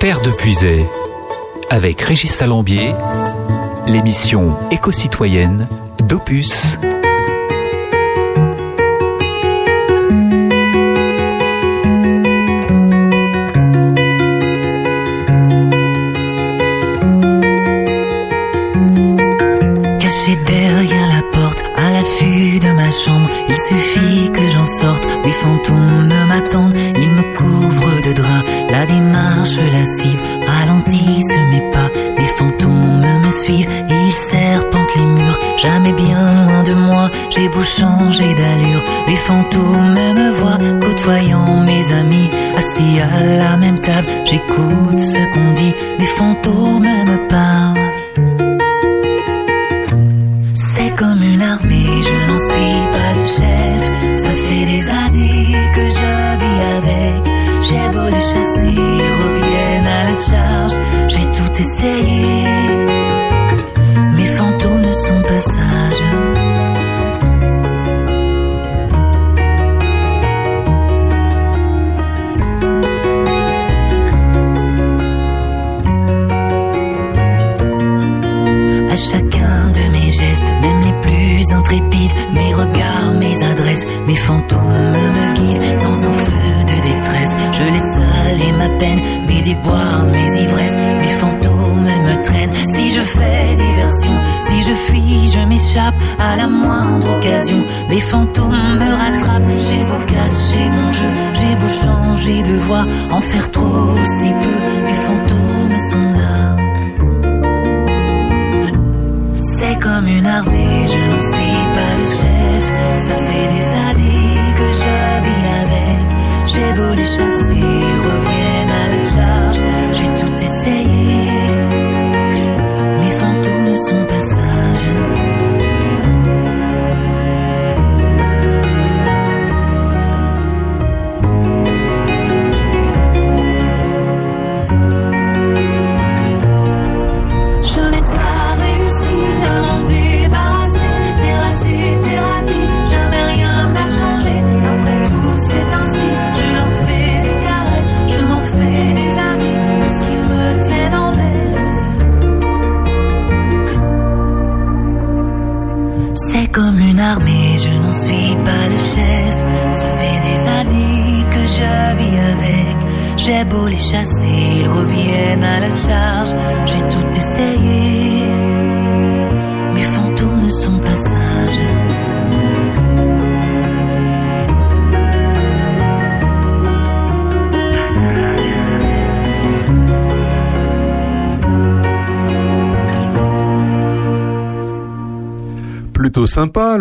Terre de Puisay, avec Régis Salambier, l'émission éco-citoyenne d'Opus. Changer d'allure. Les fantômes me voient côtoyant mes amis. Assis à la même table, j'écoute ce qu'on dit. Les fantômes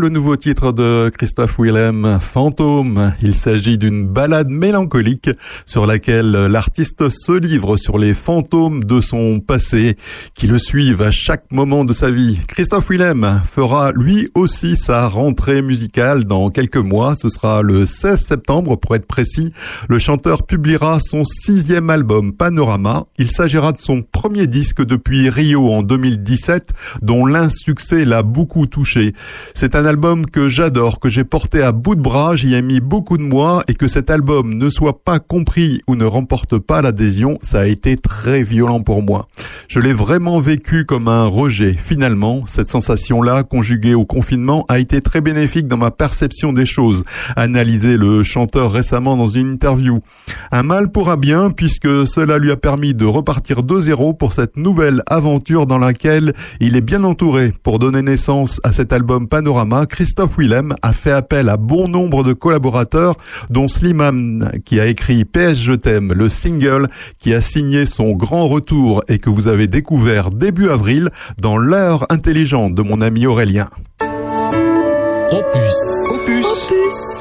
le nouveau titre de Christophe Willem, Fantôme. Il s'agit d'une balade mélancolique sur laquelle l'artiste se livre sur les fantômes de son passé qui le suivent à chaque moment de sa vie. Christophe Willem fera lui aussi sa rentrée musicale dans quelques mois. Ce sera le 16 septembre pour être précis. Le chanteur publiera son sixième album Panorama. Il s'agira de son premier disque depuis Rio en 2017 dont l'insuccès l'a beaucoup touché. C'est un album que j'adore, que j'ai porté à bout de bras, j'y ai mis beaucoup de mois et que cet album ne soit pas compris ou ne remporte pas l'adhésion, ça a été très violent pour moi. Je l'ai vraiment vécu comme un rejet. Finalement, cette sensation-là, conjuguée au confinement, a été très bénéfique dans ma perception des choses. Analyser le chanteur récemment dans une interview. Un mal pour un bien puisque cela lui a permis de repartir de zéro pour cette nouvelle aventure dans laquelle il est bien entouré pour donner naissance à cet album Panorama. Christophe Willem a fait appel à bon nombre de collaborateurs dont Slimane qui a écrit PS Je t'aime, le single qui a signé son grand retour et que vous avez découvert début avril dans l'heure intelligente de mon ami Aurélien. Opus. Opus.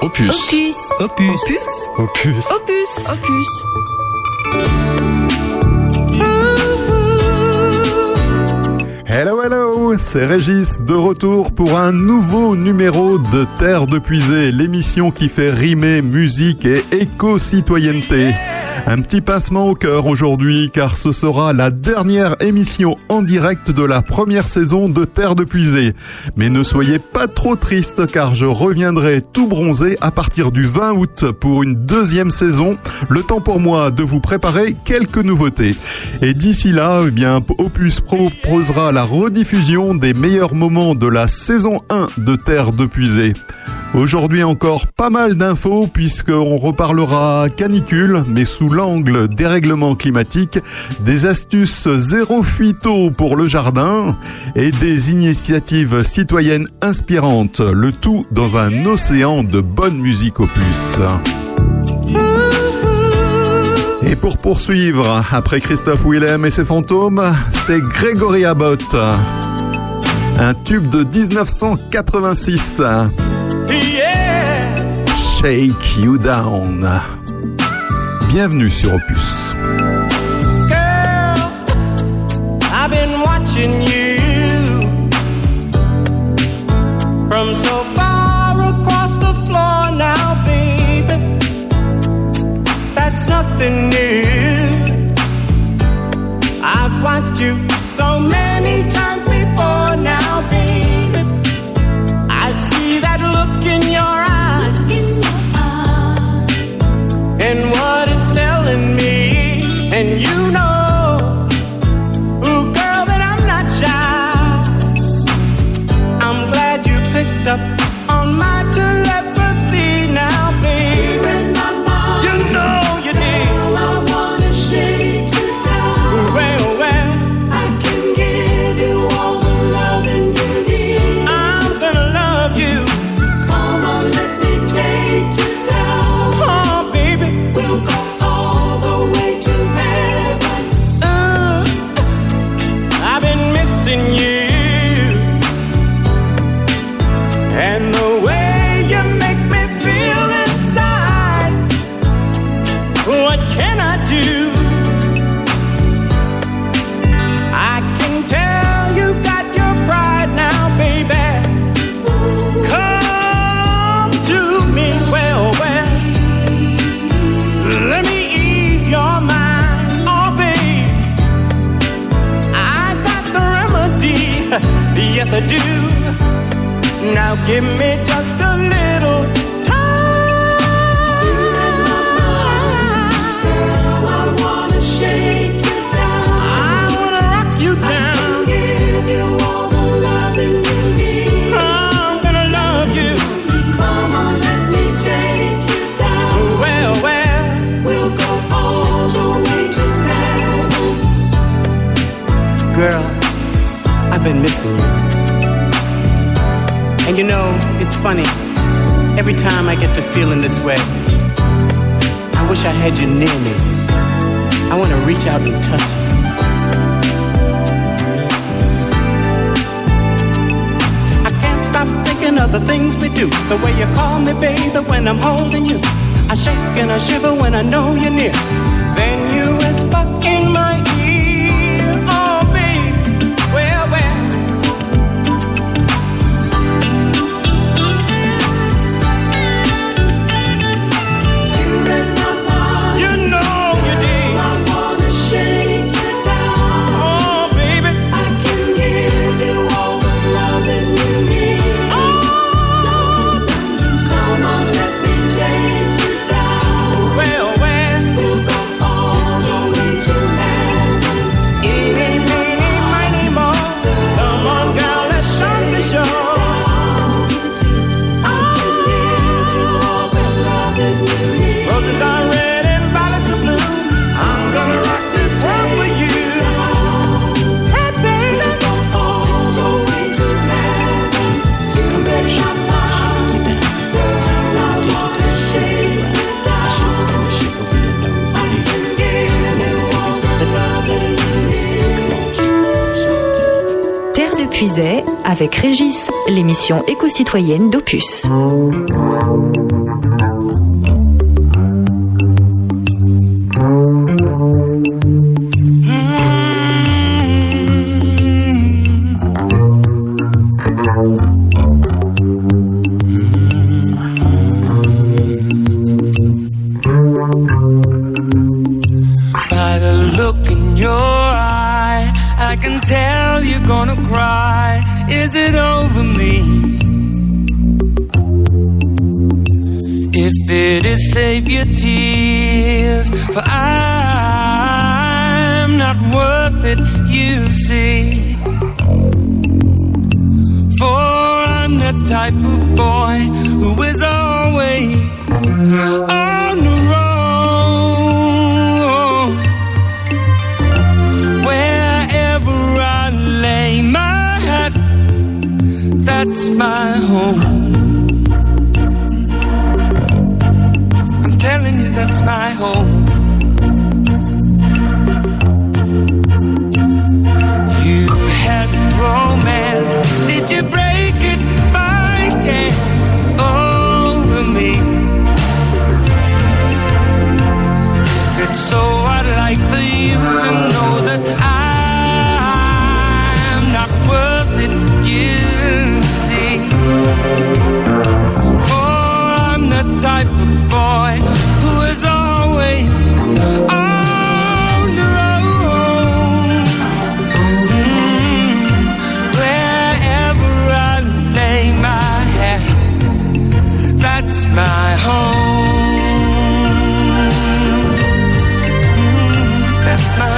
Opus. Opus. Opus. Opus. Opus. Opus. Hello hello, c'est Régis de retour pour un nouveau numéro de Terre de Puisée, l'émission qui fait rimer musique et éco-citoyenneté. Un petit passement au cœur aujourd'hui car ce sera la dernière émission en direct de la première saison de Terre de Puisée. Mais ne soyez pas trop triste car je reviendrai tout bronzé à partir du 20 août pour une deuxième saison. Le temps pour moi de vous préparer quelques nouveautés. Et d'ici là, eh bien, Opus proposera la rediffusion des meilleurs moments de la saison 1 de Terre de Puisée. Aujourd'hui encore pas mal d'infos puisqu'on reparlera canicule mais sous l'angle des règlements climatiques, des astuces zéro phyto pour le jardin et des initiatives citoyennes inspirantes, le tout dans un océan de bonne musique opus. Et pour poursuivre, après Christophe Willem et ses fantômes, c'est Grégory Abbott. Un tube de 1986. Shake You Down. Bienvenue sur Opus. Girl, I've been watching you from so far across the floor now, baby. That's nothing new. I've watched you so many do. Now give me funny. Every time I get to feeling this way, I wish I had you near me. I want to reach out and touch you. I can't stop thinking of the things we do. The way you call me, baby, when I'm holding you. I shake and I shiver when I know you're near. Then you whisper in my avec Régis, l'émission éco-citoyenne d'Opus. My home. Mm, That's my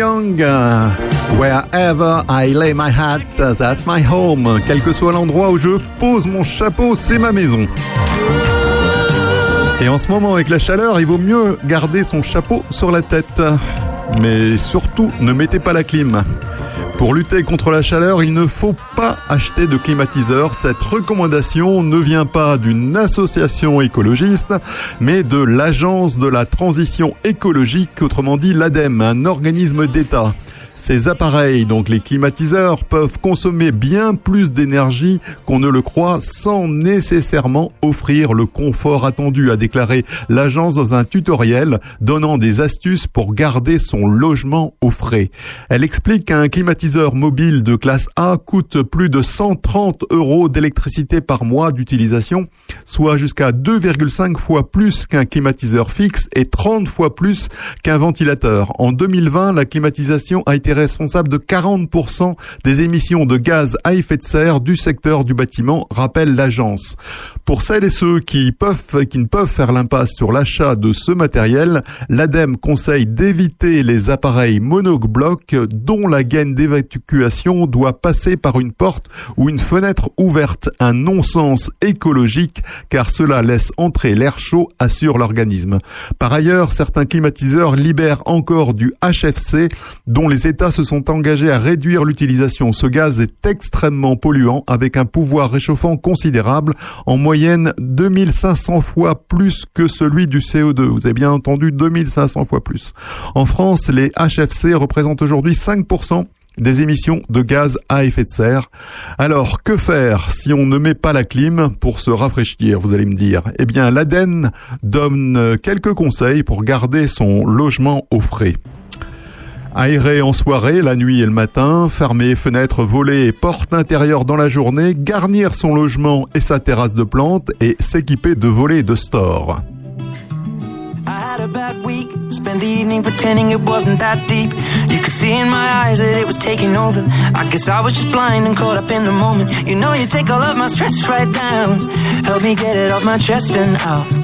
euh, Wherever I lay my hat, that's my home. Quel que soit l'endroit où je pose mon chapeau, c'est ma maison. Et en ce moment, avec la chaleur, il vaut mieux garder son chapeau sur la tête. Mais surtout, ne mettez pas la clim. Pour lutter contre la chaleur, il ne faut pas acheter de climatiseur. Cette recommandation ne vient pas d'une association écologiste, mais de l'Agence de la transition écologique, autrement dit l'ADEME, un organisme d'État. Ces appareils, donc les climatiseurs, peuvent consommer bien plus d'énergie qu'on ne le croit sans nécessairement offrir le confort attendu, a déclaré l'agence dans un tutoriel donnant des astuces pour garder son logement au frais. Elle explique qu'un climatiseur mobile de classe A coûte plus de 130 euros d'électricité par mois d'utilisation, soit jusqu'à 2,5 fois plus qu'un climatiseur fixe et 30 fois plus qu'un ventilateur. En 2020, la climatisation a été responsable de 40% des émissions de gaz à effet de serre du secteur du bâtiment, rappelle l'agence. Pour celles et ceux qui peuvent, qui ne peuvent faire l'impasse sur l'achat de ce matériel, l'ADEME conseille d'éviter les appareils monoblocs dont la gaine d'évacuation doit passer par une porte ou une fenêtre ouverte. Un non-sens écologique car cela laisse entrer l'air chaud, assure l'organisme. Par ailleurs, certains climatiseurs libèrent encore du HFC dont les États se sont engagés à réduire l'utilisation. Ce gaz est extrêmement polluant avec un pouvoir réchauffant considérable, en moyenne 2500 fois plus que celui du CO2. Vous avez bien entendu 2500 fois plus. En France, les HFC représentent aujourd'hui 5% des émissions de gaz à effet de serre. Alors, que faire si on ne met pas la clim pour se rafraîchir, vous allez me dire? Eh bien, l'ADEN donne quelques conseils pour garder son logement au frais. Aérer en soirée, la nuit et le matin, fermer fenêtres, volets et portes intérieures dans la journée, garnir son logement et sa terrasse de plantes et s'équiper de volets de store. a bad week. Spend the evening pretending it wasn't that deep. You could see in my eyes that it was taking over. I guess I was just blind and caught up in the moment. You know, you take all of my stress right down. Help me get it off my chest and out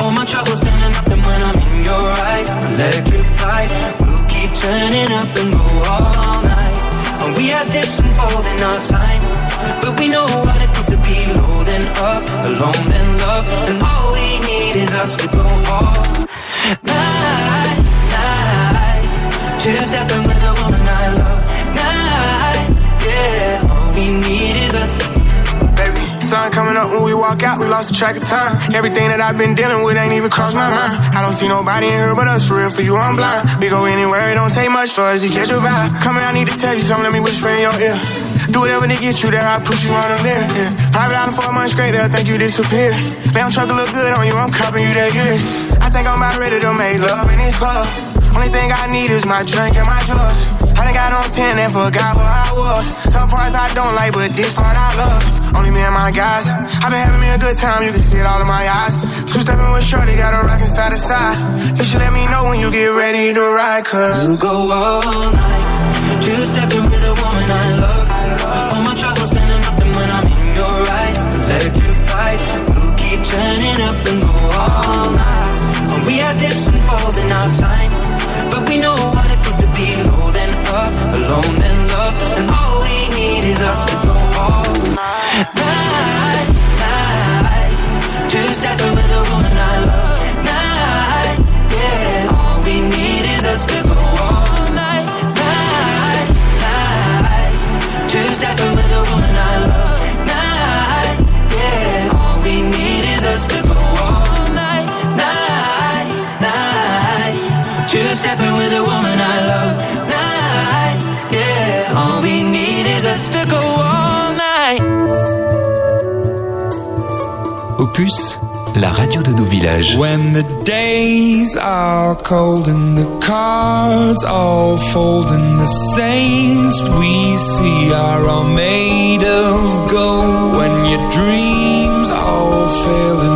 All my troubles standing up and when I'm in your eyes Electrified We'll keep turning up and go all night. And we had dips and falls in our time. But we know what it feels to be low then up Alone then love. And all we need is us to go all night, night. Two-stepping with a woman I love. Night, yeah. All we need is us Sun coming up when we walk out, we lost the track of time. Everything that I've been dealing with ain't even crossed my mind. I don't see nobody in here but us, for real, for you, I'm blind. We go anywhere, it don't take much for us to catch a vibe. Come here, I need to tell you something, let me whisper in your ear. Do whatever to get you there, I push you on the there. Yeah. Private island for a month straight, they'll think you disappear. Damn truck look good on you, I'm copping you that years. I think I'm about ready to make love in this club. Only thing I need is my drink and my drugs. I done got on 10 and forgot where I was. Some parts I don't like, but this part I love. Only me and my guys. I've been having me a good time, you can see it all in my eyes. Two stepping with Shorty, got a rockin' side to side. You should let me know when you get ready to ride, cause we'll go all night. Two stepping with a woman I love. All my troubles standing up, when I'm in your eyes, electrified. We'll keep turning up and go all night. We had dips and falls in our time, but we know what it feels to be low alone then love, and all we need is us to go all night night, night. La radio de nos villages. When the days are cold and the cards all fold and the saints we see are all made of gold. When your dreams all fail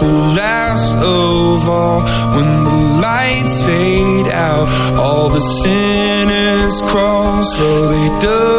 the last of all. When the lights fade out, all the sinners crawl. So they dug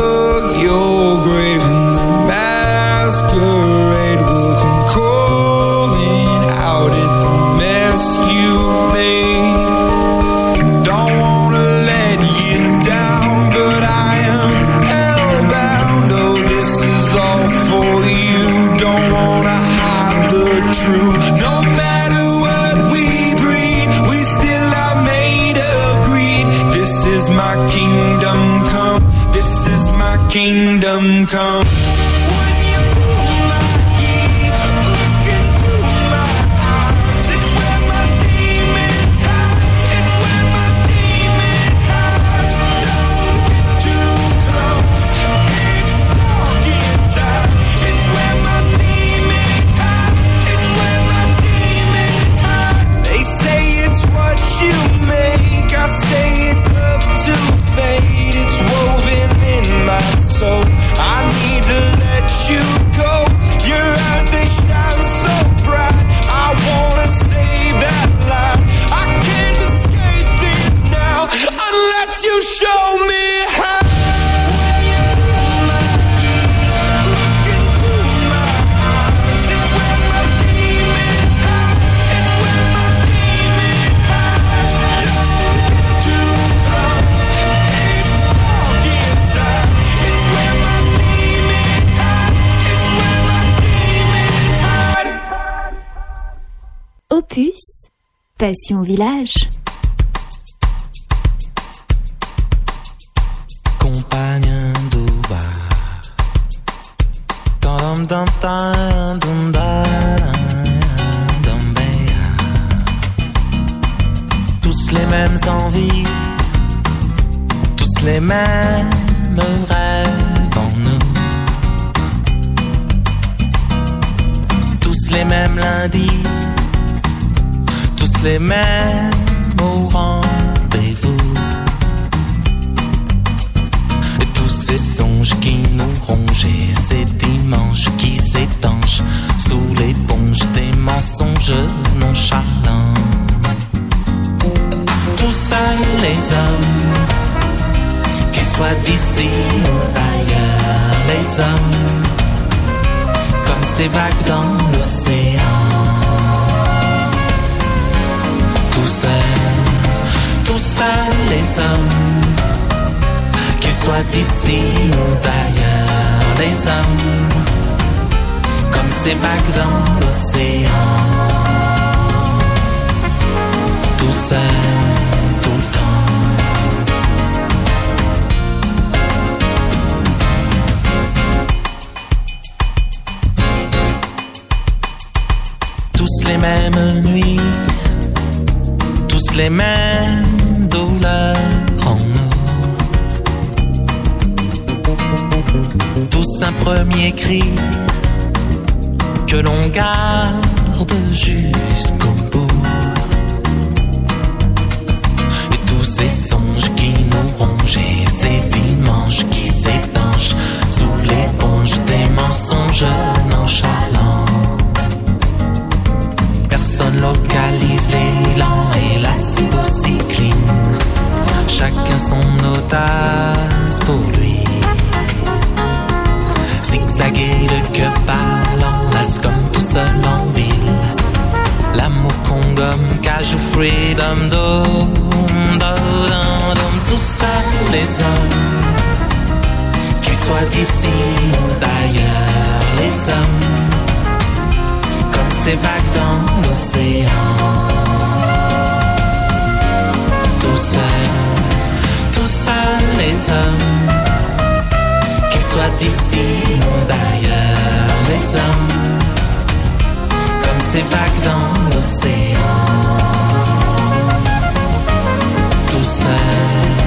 Village. Cajou freedom, dom, dom, dom, tout ça les hommes. Qu'ils soient d'ici ou d'ailleurs, les hommes ces vagues dans l'océan. Tout seul, tout seul les hommes, qu'ils soient d'ici ou d'ailleurs, les hommes, comme ces vagues dans l'océan. Tout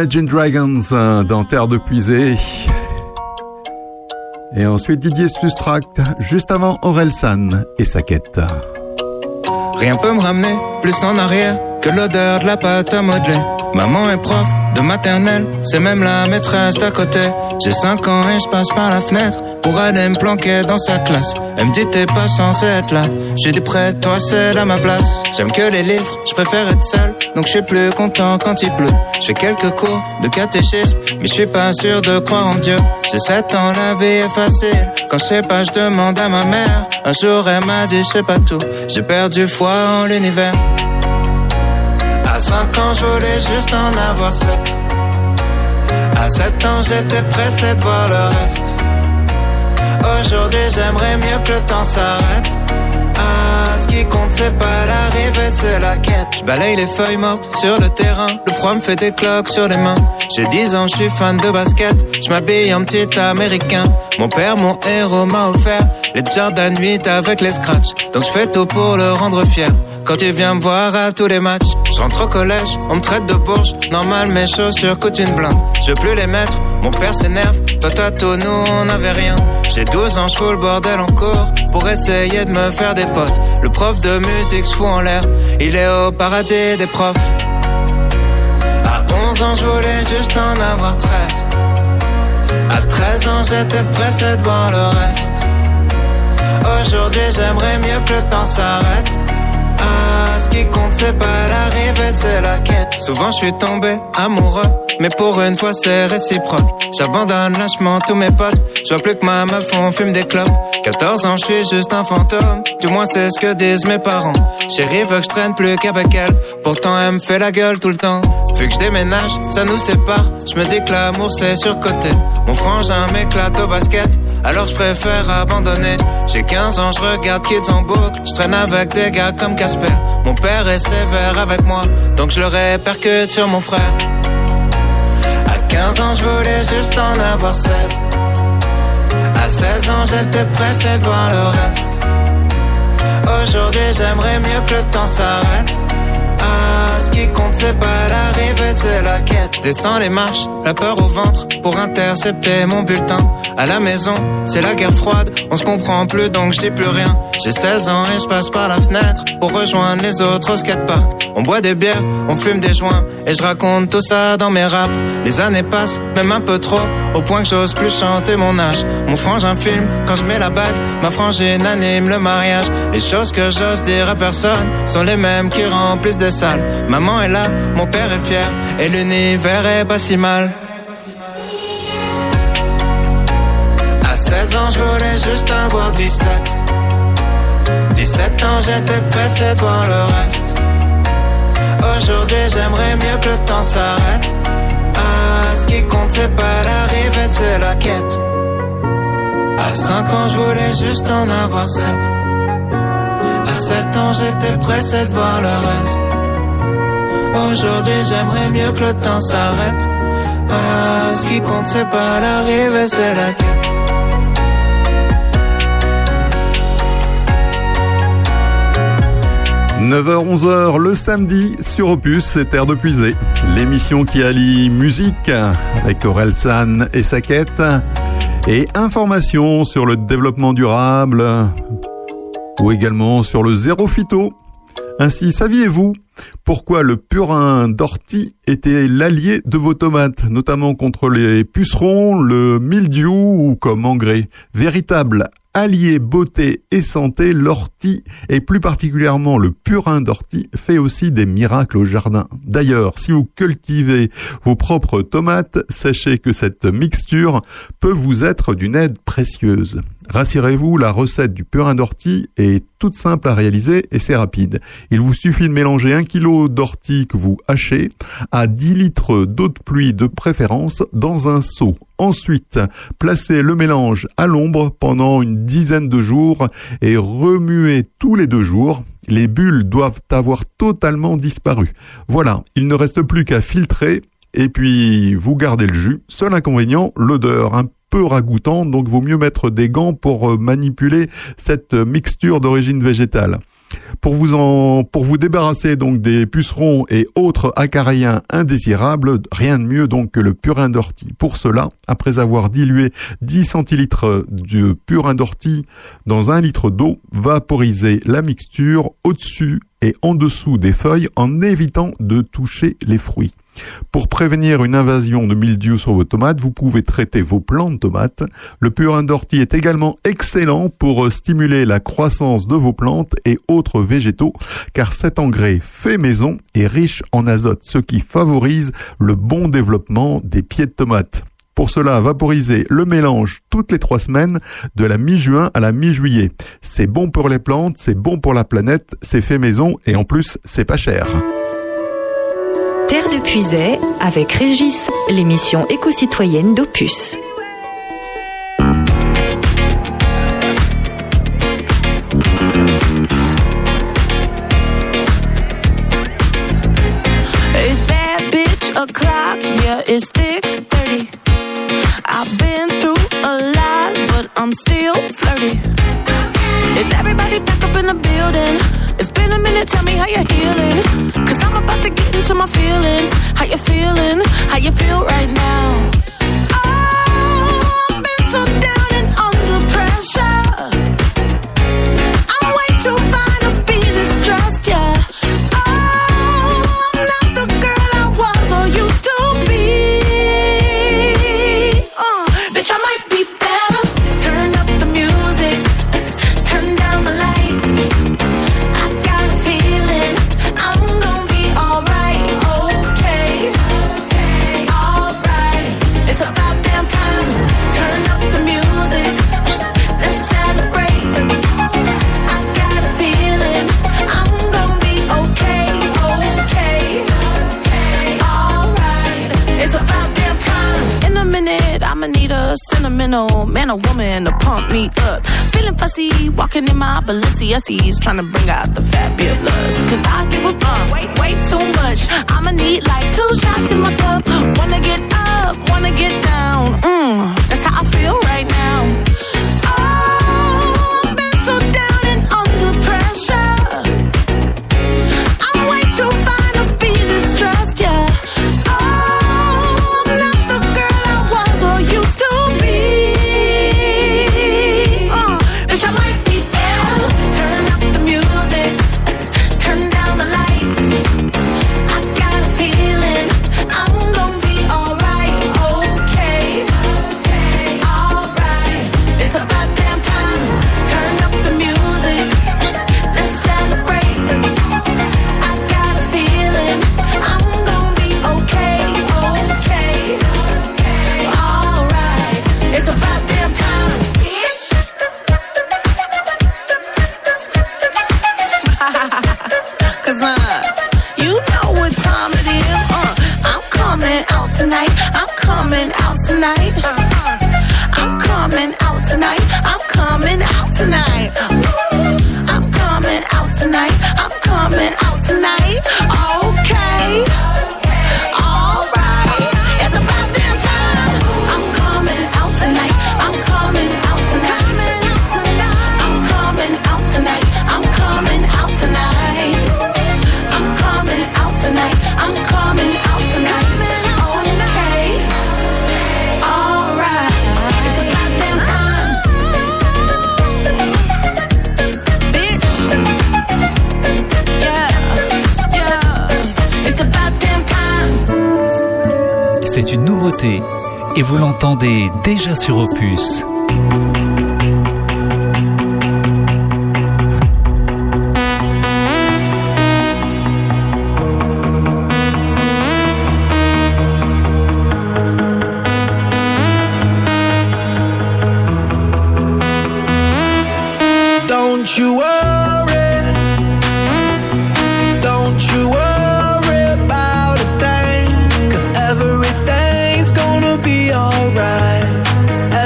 Imagine Dragons euh, dans Terre de Puisée. Et ensuite Didier Sustract, juste avant San et sa quête. Rien peut me ramener plus en arrière que l'odeur de la pâte à modeler. Maman est prof de maternelle, c'est même la maîtresse d'à côté. J'ai 5 ans et je passe par la fenêtre pour aller me planquer dans sa classe. Elle me dit t'es pas censé être là. J'ai dit près toi c'est à ma place. J'aime que les livres, je préfère être seul. Donc je suis plus content quand il pleut. Je fais quelques cours de catéchisme, mais je suis pas sûr de croire en Dieu. J'ai 7 ans, la vie est facile. Quand je sais pas, je demande à ma mère. Un jour elle m'a dit je sais pas tout. J'ai perdu foi en l'univers. À 5 ans, je voulais juste en avoir 7. À 7 ans, j'étais pressé de voir le reste. Aujourd'hui j'aimerais mieux que le temps s'arrête ah, ce qui compte c'est pas l'arrivée, c'est la quête. Je balaye les feuilles mortes sur le terrain. Le froid me fait des cloques sur les mains. J'ai 10 ans, je suis fan de basket. Je m'habille en petit américain. Mon père, mon héros m'a offert les Jordan 8 avec les scratchs. Donc je fais tout pour le rendre fier. Quand il vient me voir à tous les matchs, je rentre au collège, on me traite de bourge. Normal, mes chaussures coûtent une blinde. Je veux plus les mettre, mon père s'énerve. Toi, toi, tout, nous, on avait rien. J'ai 12 ans, je fous le bordel en cours pour essayer de me faire des potes. Le prof de musique se fout en l'air, il est au paradis des profs. À 11 ans, je voulais juste en avoir 13. À 13 ans, j'étais pressé de voir le reste. Aujourd'hui, j'aimerais mieux que le temps s'arrête. Ah, ce qui compte, c'est pas l'arrivée, c'est la quête. Souvent, je suis tombé amoureux, mais pour une fois, c'est réciproque. J'abandonne lâchement tous mes potes. Je vois plus que ma meuf, on fume des clopes. 14 ans, je suis juste un fantôme. Du moins, c'est ce que disent mes parents. Chérie veut que je traîne plus qu'avec elle. Pourtant, elle me fait la gueule tout le temps. Vu que je déménage, ça nous sépare. Je me dis que l'amour, c'est surcoté. Mon frangin m'éclate au basket. Alors je préfère abandonner. J'ai 15 ans, je regarde Kids en boucle. Je traîne avec des gars comme Casper. Mon père est sévère avec moi, donc je le répercute sur mon frère. À 15 ans, je voulais juste en avoir 16. À 16 ans, j'étais pressé de voir le reste. Aujourd'hui, j'aimerais mieux que le temps s'arrête. Ce qui compte, c'est pas l'arrivée, c'est la quête. Je descends les marches, la peur au ventre, pour intercepter mon bulletin. À la maison, c'est la guerre froide, on se comprend plus donc je dis plus rien. J'ai 16 ans et je passe par la fenêtre pour rejoindre les autres au skatepark. On boit des bières, on fume des joints et je raconte tout ça dans mes raps. Les années passent, même un peu trop, au point que j'ose plus chanter mon âge. Mon frangin filme quand je mets la bague, ma frangine anime le mariage. Les choses que j'ose dire à personne sont les mêmes qui remplissent des salles. Maman est là, mon père est fier et l'univers est pas si mal. À 16 ans, je voulais juste avoir 17. 17 ans, j'étais pressé de voir le reste. Aujourd'hui, j'aimerais mieux que le temps s'arrête. Ah, ce qui compte, c'est pas l'arrivée, c'est la quête. À 5 ans, je voulais juste en avoir 7. À 7 ans, j'étais pressé de voir le reste. Aujourd'hui, j'aimerais mieux que le temps s'arrête. Ah, ce qui compte, c'est pas l'arrivée, c'est la quête. 9h-11h le samedi sur Opus, c'est Terre de Puisée. L'émission qui allie musique avec Aurel San et sa quête et informations sur le développement durable ou également sur le zéro phyto. Ainsi, saviez-vous pourquoi le purin d'ortie était l'allié de vos tomates, notamment contre les pucerons, le mildiou ou comme engrais? Véritable allié beauté et santé, l'ortie, et plus particulièrement le purin d'ortie, fait aussi des miracles au jardin. D'ailleurs, si vous cultivez vos propres tomates, sachez que cette mixture peut vous être d'une aide précieuse. Rassurez-vous, la recette du purin d'ortie est toute simple à réaliser et c'est rapide. Il vous suffit de mélanger un kilo d'ortie que vous hachez à 10 litres d'eau de pluie de préférence dans un seau. Ensuite, placez le mélange à l'ombre pendant une dizaine de jours et remuez tous les deux jours. Les bulles doivent avoir totalement disparu. Voilà, il ne reste plus qu'à filtrer et puis vous gardez le jus. Seul inconvénient, l'odeur peu ragoûtant, donc vaut mieux mettre des gants pour euh, manipuler cette mixture d'origine végétale. Pour vous en, pour vous débarrasser donc des pucerons et autres acariens indésirables, rien de mieux donc que le purin d'ortie. Pour cela, après avoir dilué 10 centilitres de purin d'ortie dans un litre d'eau, vaporisez la mixture au-dessus et en dessous des feuilles en évitant de toucher les fruits. Pour prévenir une invasion de mildiou sur vos tomates, vous pouvez traiter vos plants de tomates. Le purin d'ortie est également excellent pour stimuler la croissance de vos plantes et autres végétaux, car cet engrais fait maison est riche en azote, ce qui favorise le bon développement des pieds de tomates. Pour cela, vaporisez le mélange toutes les trois semaines de la mi-juin à la mi-juillet. C'est bon pour les plantes, c'est bon pour la planète, c'est fait maison et en plus, c'est pas cher. Terre de Puisay avec Régis, l'émission éco-citoyenne d'Opus.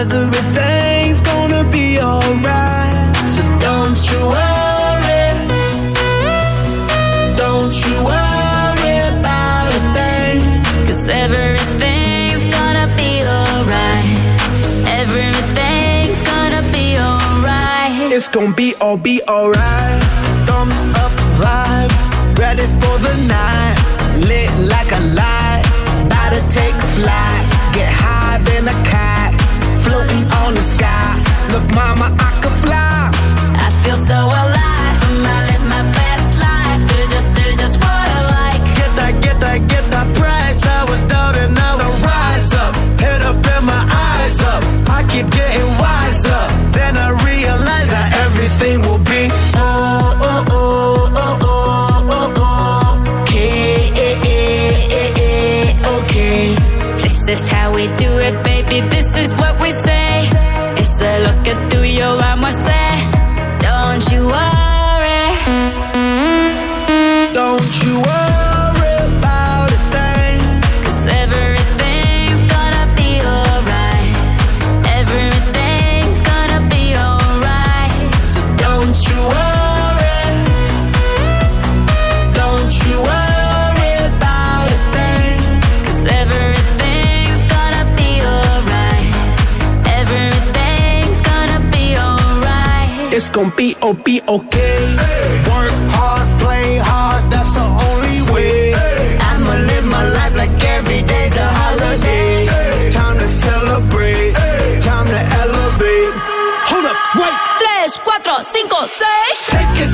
Everything's gonna be alright. So don't you worry. Don't you worry about a everything's gonna be alright. Everything's gonna be alright. It's gonna be all be alright. Thumbs up vibe. Ready for the night. Lit like a light. About to take a flight Mama, I could fly. I feel so alive. And I live my best life. Do just, do just what I like. Get that, get that, get that price. I was down and now I rise up. Head up and my eyes up. I keep getting wiser. Then I realize that everything will be. Oh, oh, oh, oh, oh, oh. Okay, okay. This is how we do okay. Work hard, play hard, that's the only way. I'ma live my life like every day's a holiday. Time to celebrate, time to elevate. Hold up, wait. Tres, cuatro, cinco, seis. Take it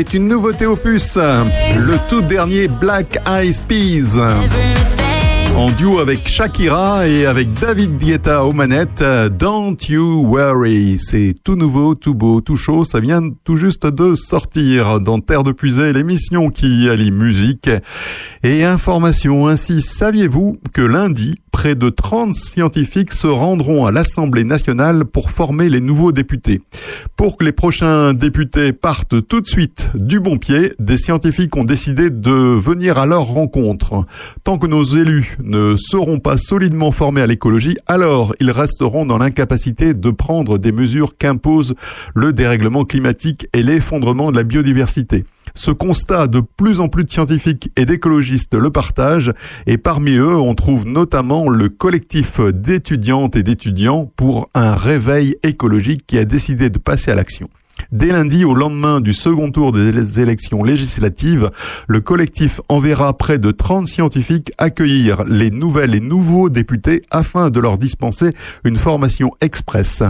C'est une nouveauté opus, le tout dernier Black Eyed Peas. En duo avec Shakira et avec David Guetta aux manettes, Don't You Worry. C'est tout nouveau, tout beau, tout chaud. Ça vient tout juste de sortir dans Terre de Puisée, l'émission qui allie musique et information. Ainsi, saviez-vous que lundi, près de 30 scientifiques se rendront à l'Assemblée nationale pour former les nouveaux députés? Pour que les prochains députés partent tout de suite du bon pied, des scientifiques ont décidé de venir à leur rencontre. Tant que nos élus ne seront pas solidement formés à l'écologie, alors ils resteront dans l'incapacité de prendre des mesures qu'impose le dérèglement climatique et l'effondrement de la biodiversité. Ce constat de plus en plus de scientifiques et d'écologistes le partagent et parmi eux on trouve notamment le collectif d'étudiantes et d'étudiants pour un réveil écologique qui a décidé de passer à l'action. Dès lundi, au lendemain du second tour des élections législatives, le collectif enverra près de 30 scientifiques accueillir les nouvelles et nouveaux députés afin de leur dispenser une formation express.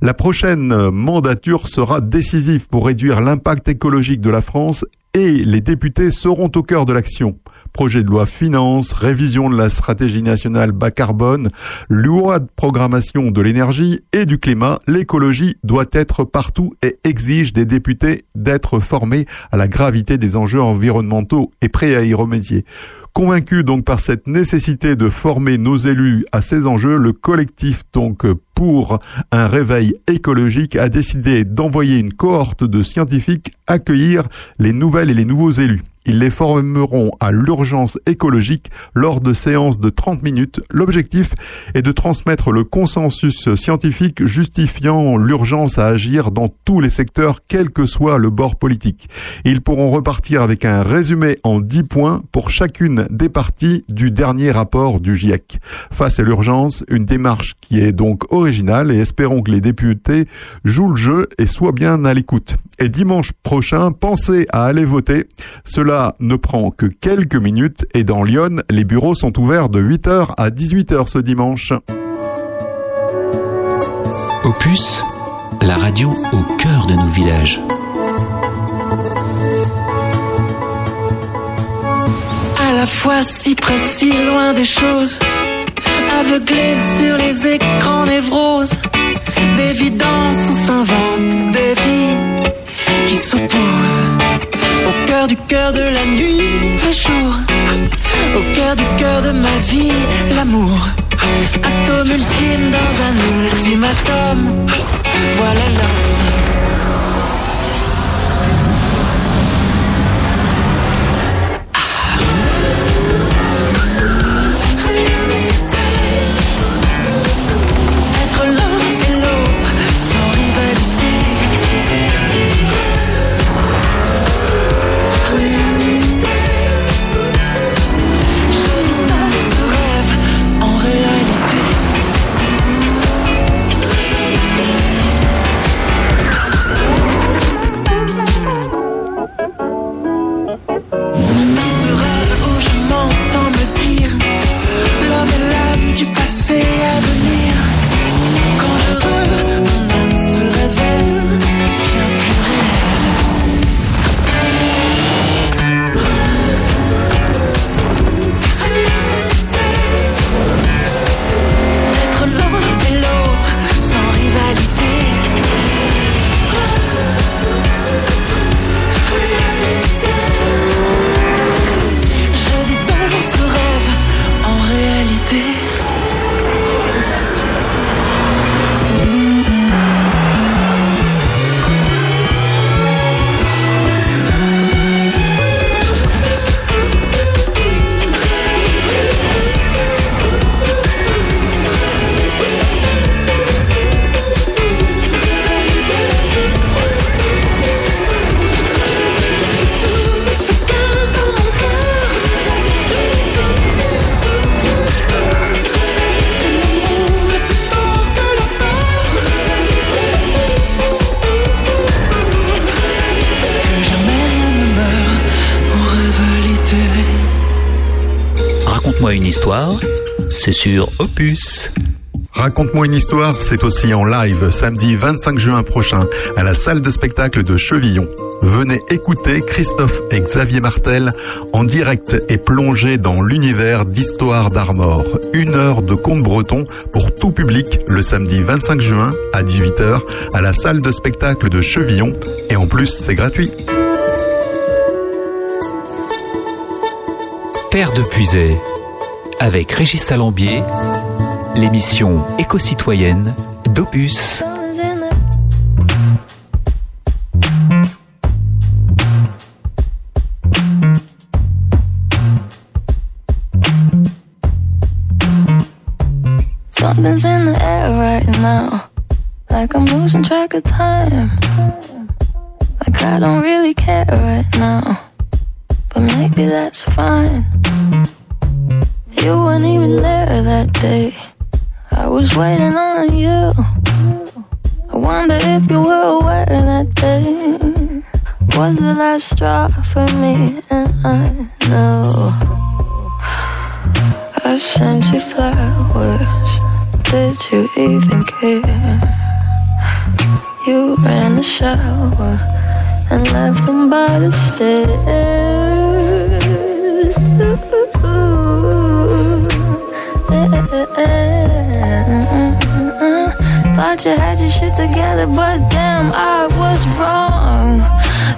La prochaine mandature sera décisive pour réduire l'impact écologique de la France et les députés seront au cœur de l'action. Projet de loi finance, révision de la stratégie nationale bas carbone, loi de programmation de l'énergie et du climat, l'écologie doit être partout et exige des députés d'être formés à la gravité des enjeux environnementaux et prêts à y remédier. Convaincu donc par cette nécessité de former nos élus à ces enjeux, le collectif donc pour un réveil écologique a décidé d'envoyer une cohorte de scientifiques accueillir les nouvelles et les nouveaux élus. Ils les formeront à l'urgence écologique lors de séances de 30 minutes. L'objectif est de transmettre le consensus scientifique justifiant l'urgence à agir dans tous les secteurs, quel que soit le bord politique. Ils pourront repartir avec un résumé en 10 points pour chacune des parties du dernier rapport du GIEC. Face à l'urgence, une démarche qui est donc originale et espérons que les députés jouent le jeu et soient bien à l'écoute. Et dimanche prochain, pensez à aller voter. Cela ne prend que quelques minutes et dans Lyon, les bureaux sont ouverts de 8h à 18h ce dimanche. Opus, la radio au cœur de nos villages. À la fois si près, si loin des choses, aveuglé sur les écrans névroses, d'évidence on s'invente des vies qui s'opposent. Au cœur du cœur de la nuit, le jour, au cœur du cœur de ma vie, l'amour. Atome ultime dans un ultimatum, voilà l'homme. Histoire, c'est sur Opus. Raconte-moi une histoire, c'est aussi en live samedi 25 juin prochain à la salle de spectacle de Chevillon. Venez écouter Christophe et Xavier Martel en direct et plonger dans l'univers d'Histoire d'Armor. Une heure de conte breton pour tout public le samedi 25 juin à 18h à la salle de spectacle de Chevillon. Et en plus, c'est gratuit. Terre de Puisay, avec Régis Salambier, l'émission éco-citoyenne d'Opus. Something's in the air right now. Like I'm losing track of time. Like I don't really care right now. But maybe that's fine. You weren't even there that day. I was waiting on you. I wonder if you were aware that day was the last straw for me, and I know I sent you flowers. Did you even care? You ran the shower and left them by the stairs. Thought you had your shit together, but damn, I was wrong.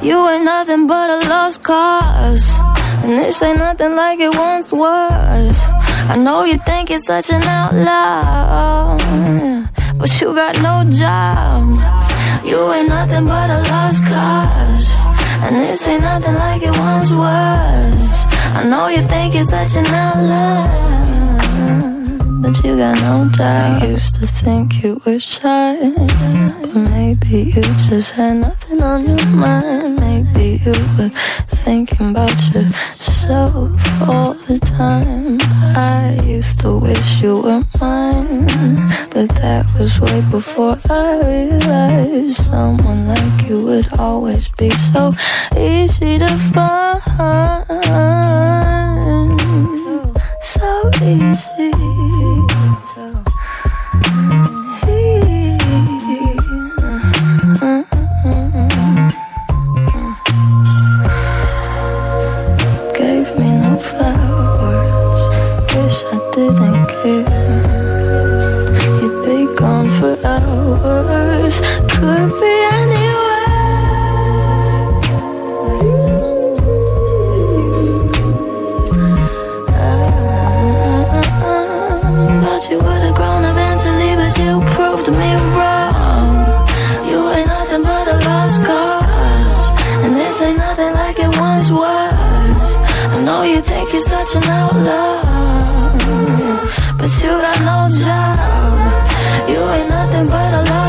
You ain't nothing but a lost cause. And this ain't nothing like it once was. I know you think it's such an outlaw, but you got no job. You ain't nothing but a lost cause. And this ain't nothing like it once was. I know you think you're such an outlaw but you got no doubt. I used to think you were shy, but maybe you just had nothing on your mind. Maybe you were thinking about yourself all the time. I used to wish you were mine, but that was way before I realized someone like you would always be so easy to find. So easy. Could be anywhere. Uh, thought you would have grown eventually, but you proved me wrong. You ain't nothing but a lost cause, and this ain't nothing like it once was. I know you think you're such an outlaw, but you got no job.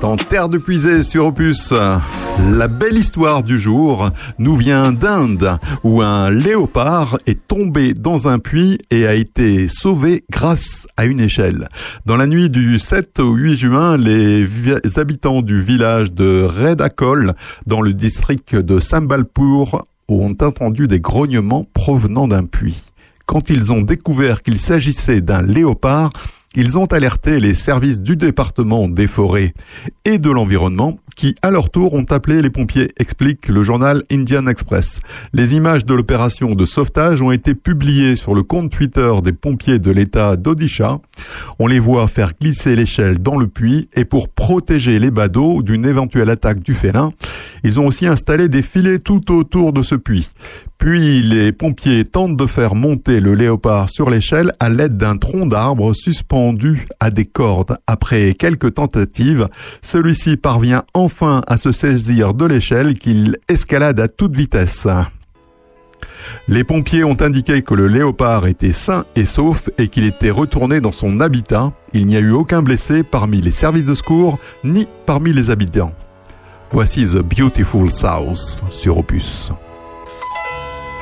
dans Terre de Puisée sur Opus. La belle histoire du jour nous vient d'Inde, où un léopard est tombé dans un puits et a été sauvé grâce à une échelle. Dans la nuit du 7 au 8 juin, les habitants du village de Redakol, dans le district de Sambalpur, ont entendu des grognements provenant d'un puits. Quand ils ont découvert qu'il s'agissait d'un léopard, ils ont alerté les services du département des forêts et de l'environnement qui, à leur tour, ont appelé les pompiers, explique le journal Indian Express. Les images de l'opération de sauvetage ont été publiées sur le compte Twitter des pompiers de l'État d'Odisha. On les voit faire glisser l'échelle dans le puits et pour protéger les badauds d'une éventuelle attaque du félin, ils ont aussi installé des filets tout autour de ce puits. Puis les pompiers tentent de faire monter le léopard sur l'échelle à l'aide d'un tronc d'arbre suspendu à des cordes. Après quelques tentatives, celui-ci parvient enfin à se saisir de l'échelle qu'il escalade à toute vitesse. Les pompiers ont indiqué que le léopard était sain et sauf et qu'il était retourné dans son habitat. Il n'y a eu aucun blessé parmi les services de secours ni parmi les habitants. Voici The Beautiful South sur Opus.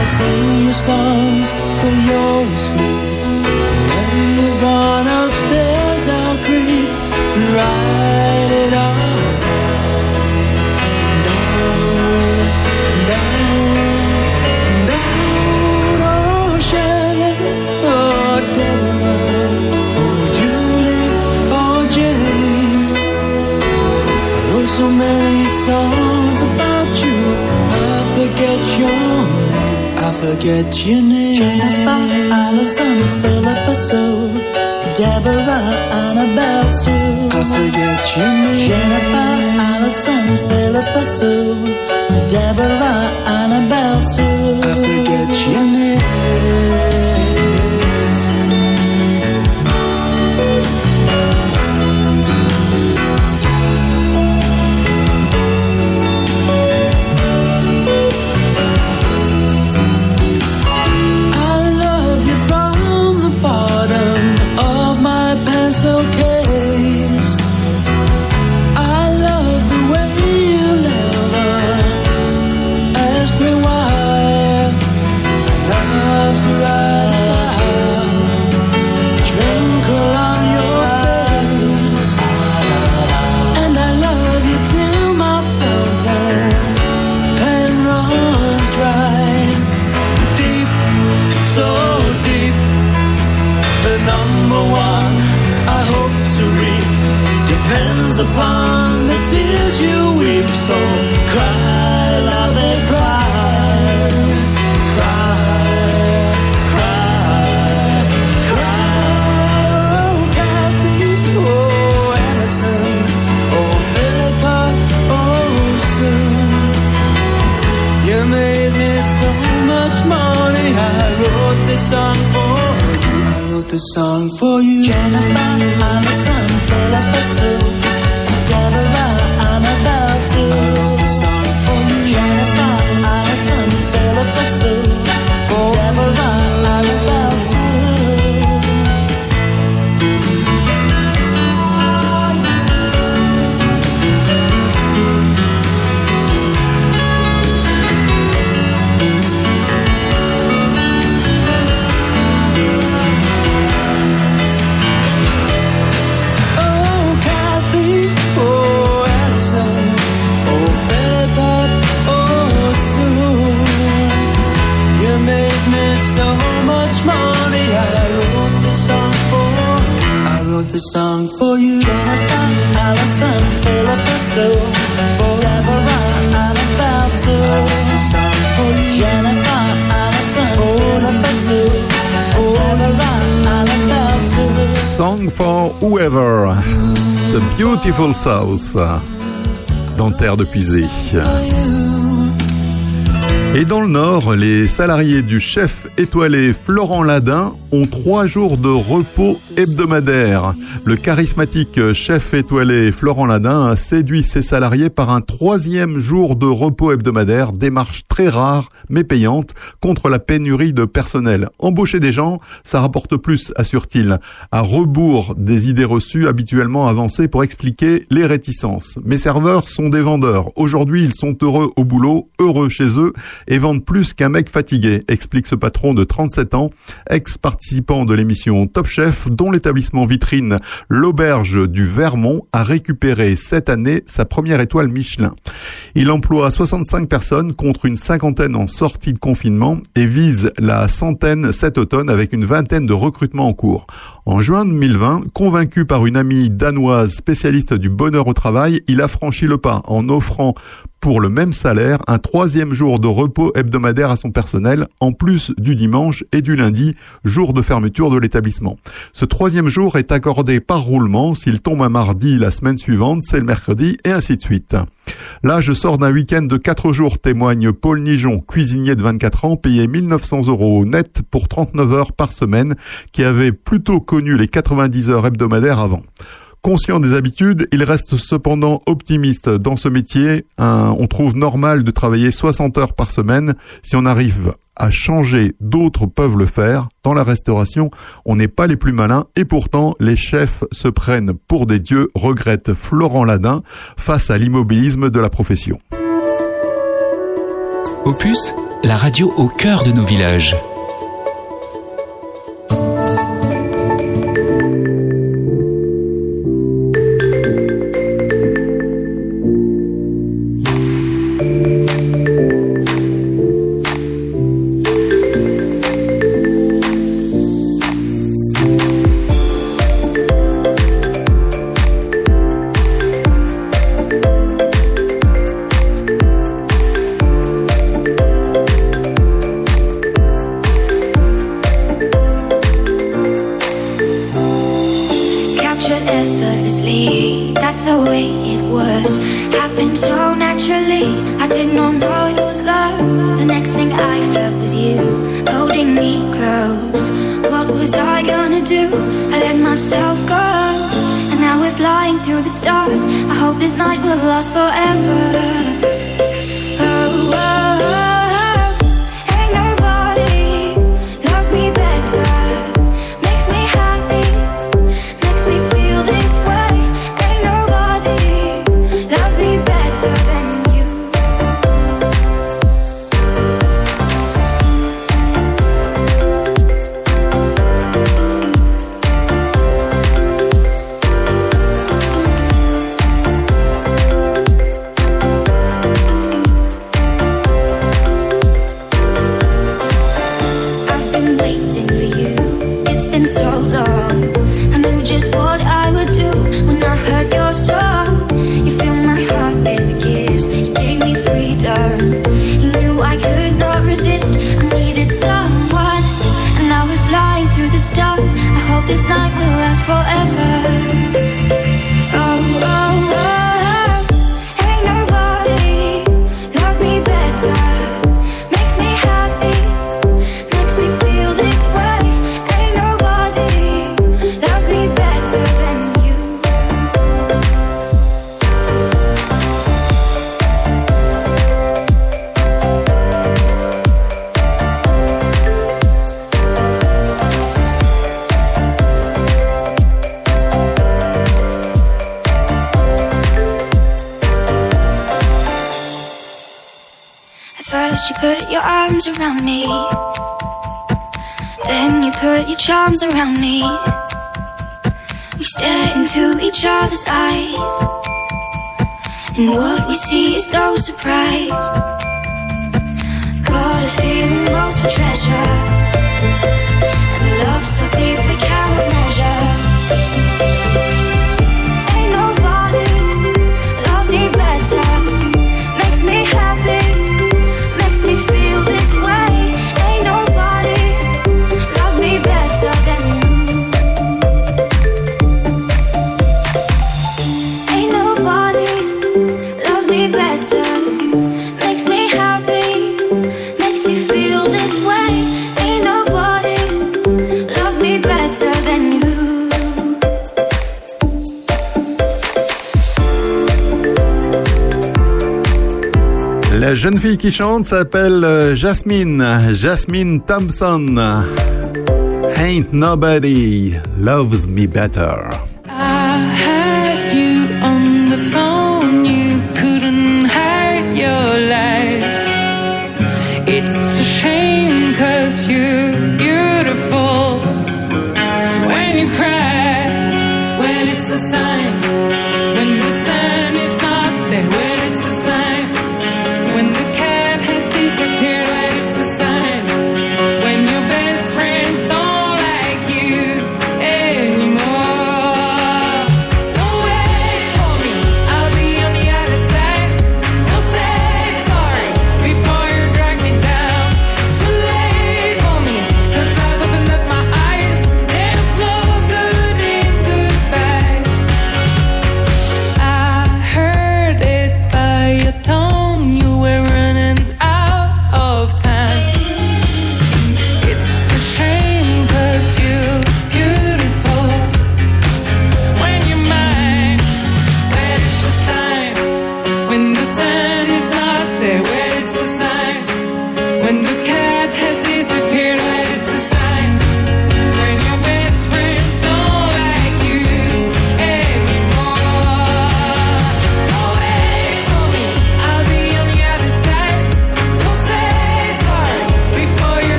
I'll sing your songs till you're asleep. When you've gone upstairs, I'll creep and write it all down, down, down. Oh, Shelley, oh, Deborah, oh, Julie, oh, Jane. I wrote so many songs forget your name. Jennifer, Allison, Philippa Sue, Deborah, Annabelle Sue. I forget your name. Jennifer, Allison, Philippa Sue, Deborah, Annabelle Sue. I forget your name. Upon Dans Terre de Puisée. Et dans le Nord, les salariés du chef étoilé Florent Ladin ont trois jours de repos hebdomadaire. Le charismatique chef étoilé Florent Ladin a séduit ses salariés par un troisième jour de repos hebdomadaire, démarche très rare mais payante contre la pénurie de personnel. Embaucher des gens, ça rapporte plus, assure-t-il, à rebours des idées reçues habituellement avancées pour expliquer les réticences. Mes serveurs sont des vendeurs. Aujourd'hui, ils sont heureux au boulot, heureux chez eux et vendent plus qu'un mec fatigué, explique ce patron de 37 ans, ex-participant de l'émission Top Chef, dont l'établissement vitrine L'Auberge du Vermont a récupéré cette année sa première étoile Michelin. Il emploie 65 personnes contre une cinquantaine en sortie de confinement et vise la centaine cet automne avec une vingtaine de recrutements en cours. En juin 2020, convaincu par une amie danoise spécialiste du bonheur au travail, il a franchi le pas en offrant pour le même salaire un troisième jour de repos hebdomadaire à son personnel, en plus du dimanche et du lundi, jour de fermeture de l'établissement. Ce troisième jour est accordé par roulement. S'il tombe un mardi, la semaine suivante, c'est le mercredi, et ainsi de suite. Là, je sors d'un week-end de quatre jours, témoigne Paul Nijon, cuisinier de 24 ans, payé 1900 euros net pour 39 heures par semaine, qui avait plutôt connu les 90 heures hebdomadaires avant. Conscient des habitudes, il reste cependant optimiste dans ce métier. On trouve normal de travailler 60 heures par semaine. Si on arrive à changer, d'autres peuvent le faire. Dans la restauration, on n'est pas les plus malins et pourtant les chefs se prennent pour des dieux, regrette Florent Ladin face à l'immobilisme de la profession. Opus, la radio au cœur de nos villages. Chante s'appelle euh, Jasmine, Jasmine Thompson. Ain't nobody loves me better.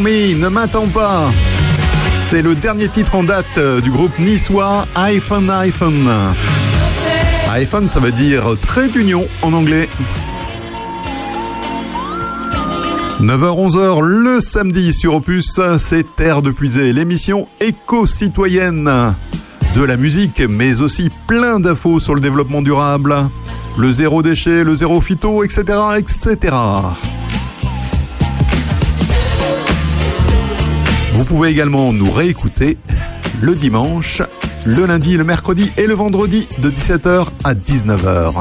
Ne m'attends pas. C'est le dernier titre en date euh, du groupe niçois iPhone iPhone. iPhone, ça veut dire trait d'union en anglais. 9h-11h le samedi sur Opus, c'est Terre de Puisée, l'émission éco-citoyenne de la musique, mais aussi plein d'infos sur le développement durable, le zéro déchet, le zéro phyto, etc., etc. pouvez également nous réécouter le dimanche, le lundi, le mercredi et le vendredi de 17h à 19h.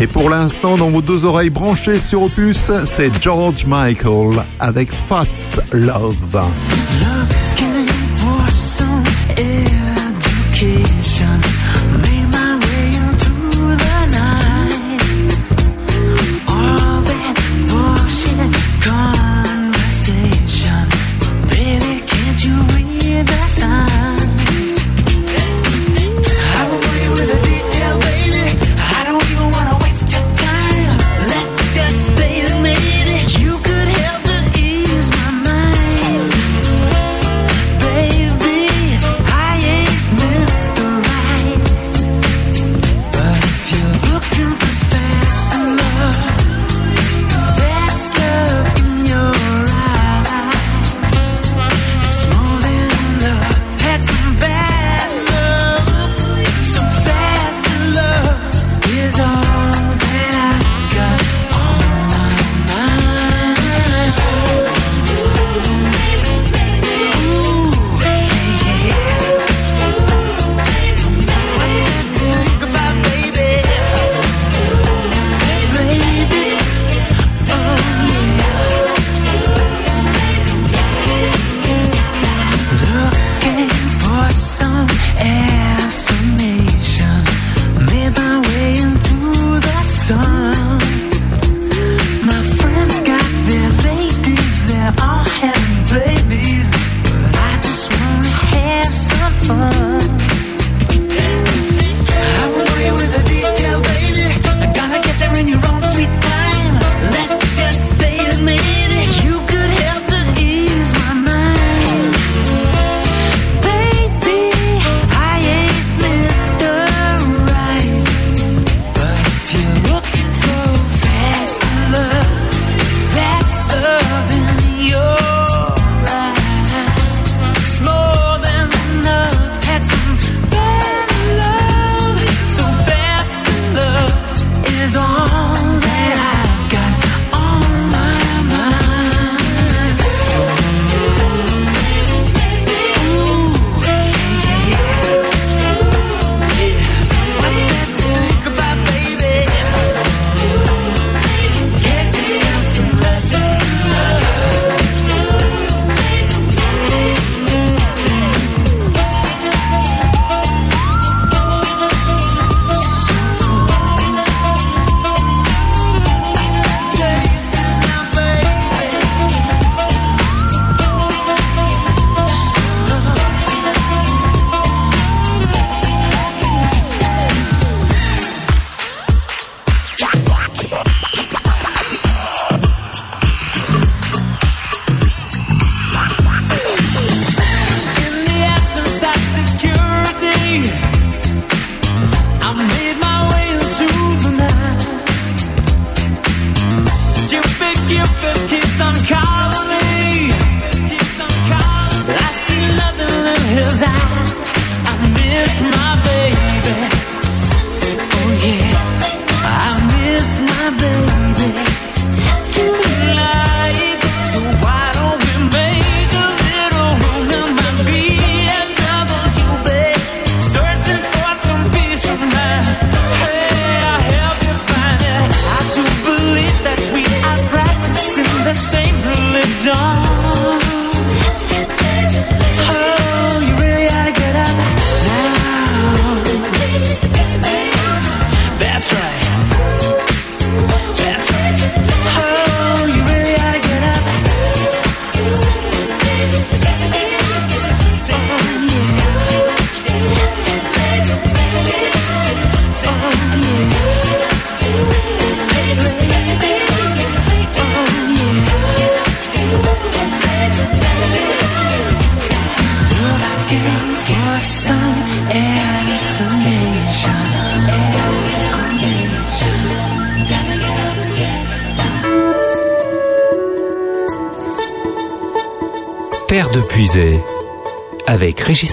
Et pour l'instant, dans vos deux oreilles branchées sur Opus, c'est George Michael avec Fast Love.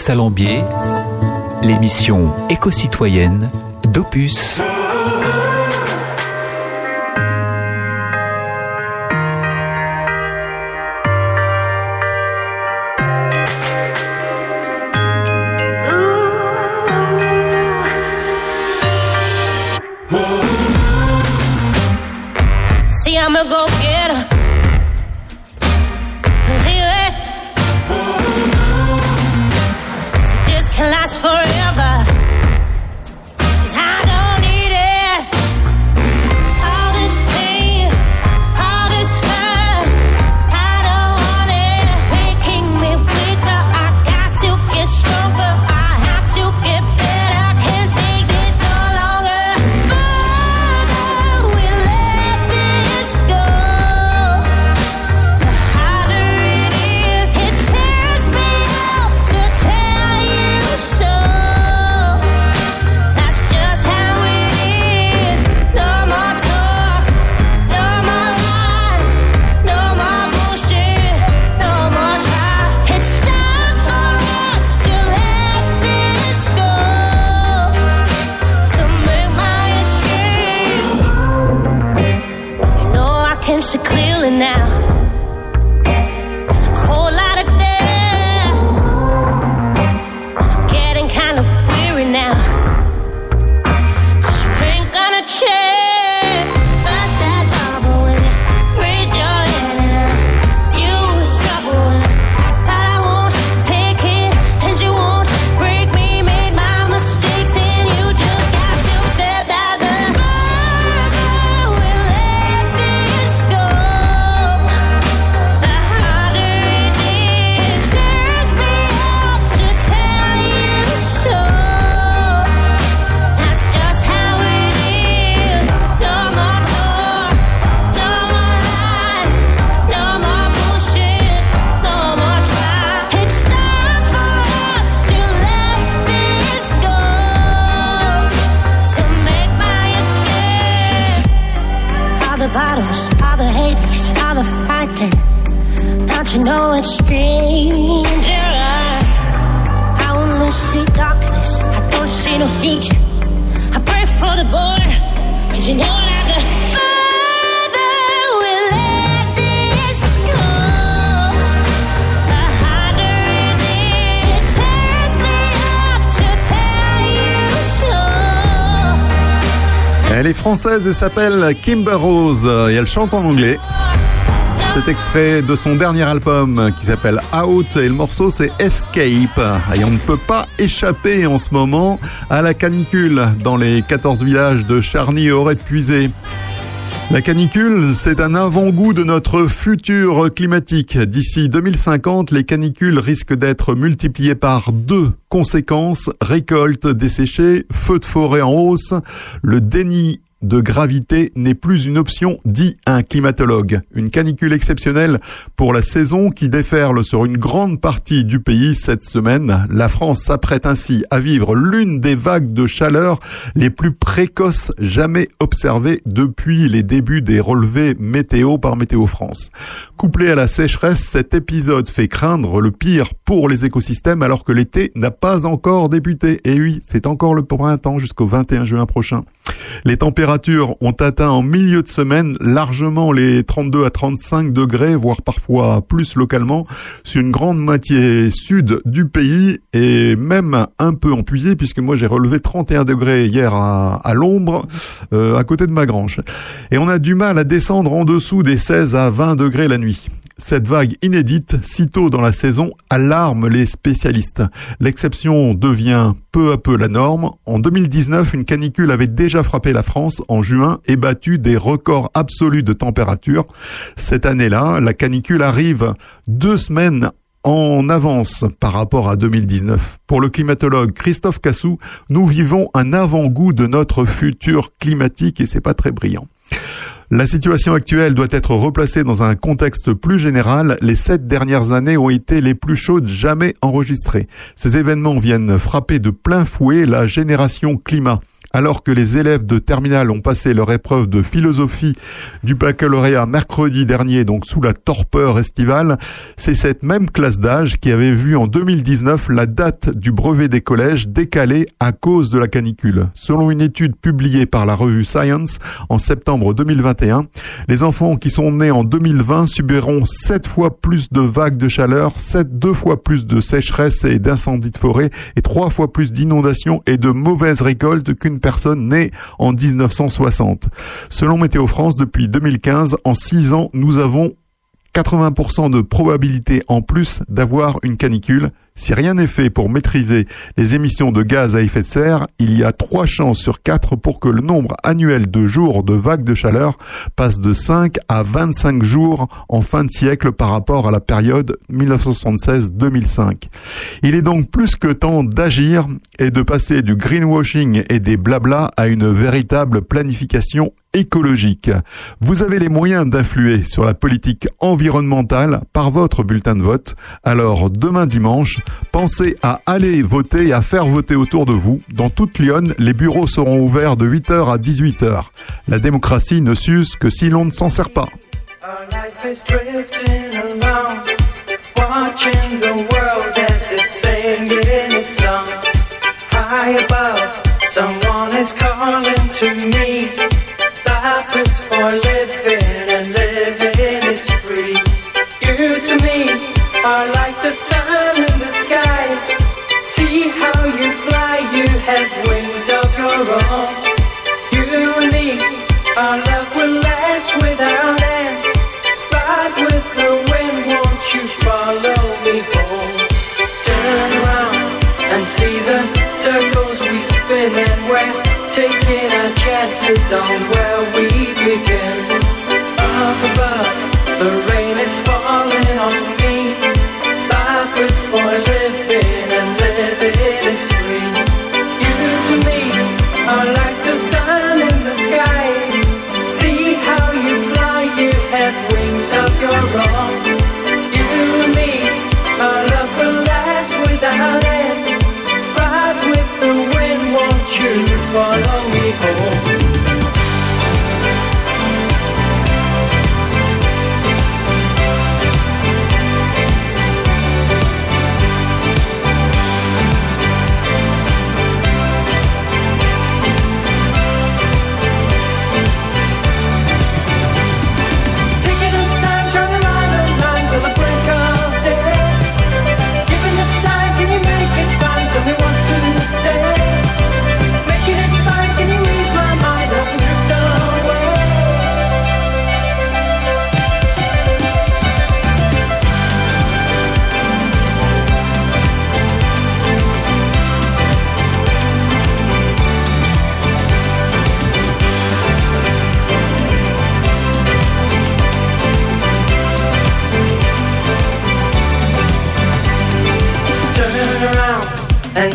Salambier, l'émission éco-citoyenne d'Opus. Française et s'appelle Kimber Rose et elle chante en anglais. Cet extrait de son dernier album qui s'appelle Out et le morceau c'est Escape. Et on ne peut pas échapper en ce moment à la canicule dans les 14 villages de Charny aurait puisé. La canicule, c'est un avant-goût de notre futur climatique. D'ici 2050, les canicules risquent d'être multipliées par deux. Conséquences, récolte desséchée, feux de forêt en hausse, le déni de gravité n'est plus une option, dit un climatologue. Une canicule exceptionnelle pour la saison qui déferle sur une grande partie du pays cette semaine. La France s'apprête ainsi à vivre l'une des vagues de chaleur les plus précoces jamais observées depuis les débuts des relevés météo par Météo France. Couplé à la sécheresse, cet épisode fait craindre le pire pour les écosystèmes alors que l'été n'a pas encore débuté. Et oui, c'est encore le printemps jusqu'au 21 juin prochain. Les températures ont atteint en milieu de semaine largement les 32 à 35 degrés, voire parfois plus localement, sur une grande moitié sud du pays et même un peu en puisé, puisque moi j'ai relevé 31 degrés hier à, à l'ombre, euh, à côté de ma grange. Et on a du mal à descendre en dessous des 16 à 20 degrés la nuit. Cette vague inédite, si tôt dans la saison, alarme les spécialistes. L'exception devient peu à peu la norme. En 2019, une canicule avait déjà frappé la France en juin et battu des records absolus de température. Cette année-là, la canicule arrive deux semaines en avance par rapport à 2019. Pour le climatologue Christophe Cassou, nous vivons un avant-goût de notre futur climatique et c'est pas très brillant. La situation actuelle doit être replacée dans un contexte plus général. Les sept dernières années ont été les plus chaudes jamais enregistrées. Ces événements viennent frapper de plein fouet la génération climat. Alors que les élèves de terminale ont passé leur épreuve de philosophie du baccalauréat mercredi dernier, donc sous la torpeur estivale, c'est cette même classe d'âge qui avait vu en 2019 la date du brevet des collèges décalée à cause de la canicule. Selon une étude publiée par la revue Science en septembre 2021, les enfants qui sont nés en 2020 subiront sept fois plus de vagues de chaleur, sept deux fois plus de sécheresse et d'incendies de forêt et trois fois plus d'inondations et de mauvaises récoltes qu'une personne née en 1960. Selon Météo France, depuis 2015, en 6 ans, nous avons 80% de probabilité en plus d'avoir une canicule. Si rien n'est fait pour maîtriser les émissions de gaz à effet de serre, il y a 3 chances sur 4 pour que le nombre annuel de jours de vagues de chaleur passe de 5 à 25 jours en fin de siècle par rapport à la période 1976-2005. Il est donc plus que temps d'agir et de passer du greenwashing et des blabla à une véritable planification écologique. Vous avez les moyens d'influer sur la politique environnementale par votre bulletin de vote. Alors demain dimanche, pensez à aller voter et à faire voter autour de vous. Dans toute Lyon, les bureaux seront ouverts de 8h à 18h. La démocratie ne s'use que si l'on ne s'en sert pas. Have wings of your own. You and me, our love will last without end. Ride with the wind, won't you follow me home? Turn around and see the circles we spin, and we're taking our chances on where we begin. Up above, the rain is falling on me. Life is for won't you follow me home? Taking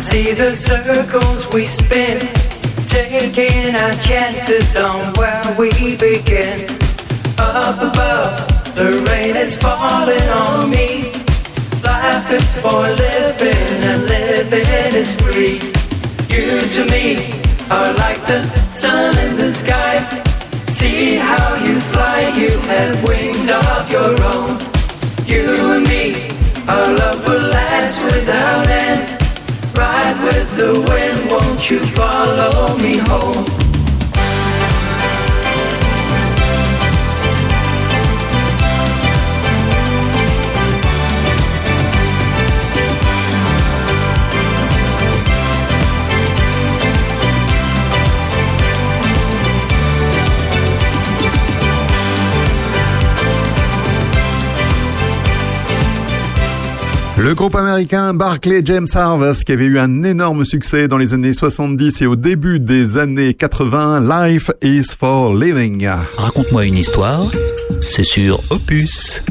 see the circles we spin. Taking our chances on where we begin. Up above, the rain is falling on me. Life is for living and living is free. You to me are like the sun in the sky. See how you fly, you have wings of your own. You and me, our love will last without end. With the wind, won't you follow me home? Le groupe américain Barclay James Harvest qui avait eu un énorme succès dans les années 70 et au début des années 80, Life is for Living. Raconte-moi une histoire, c'est sur Opus.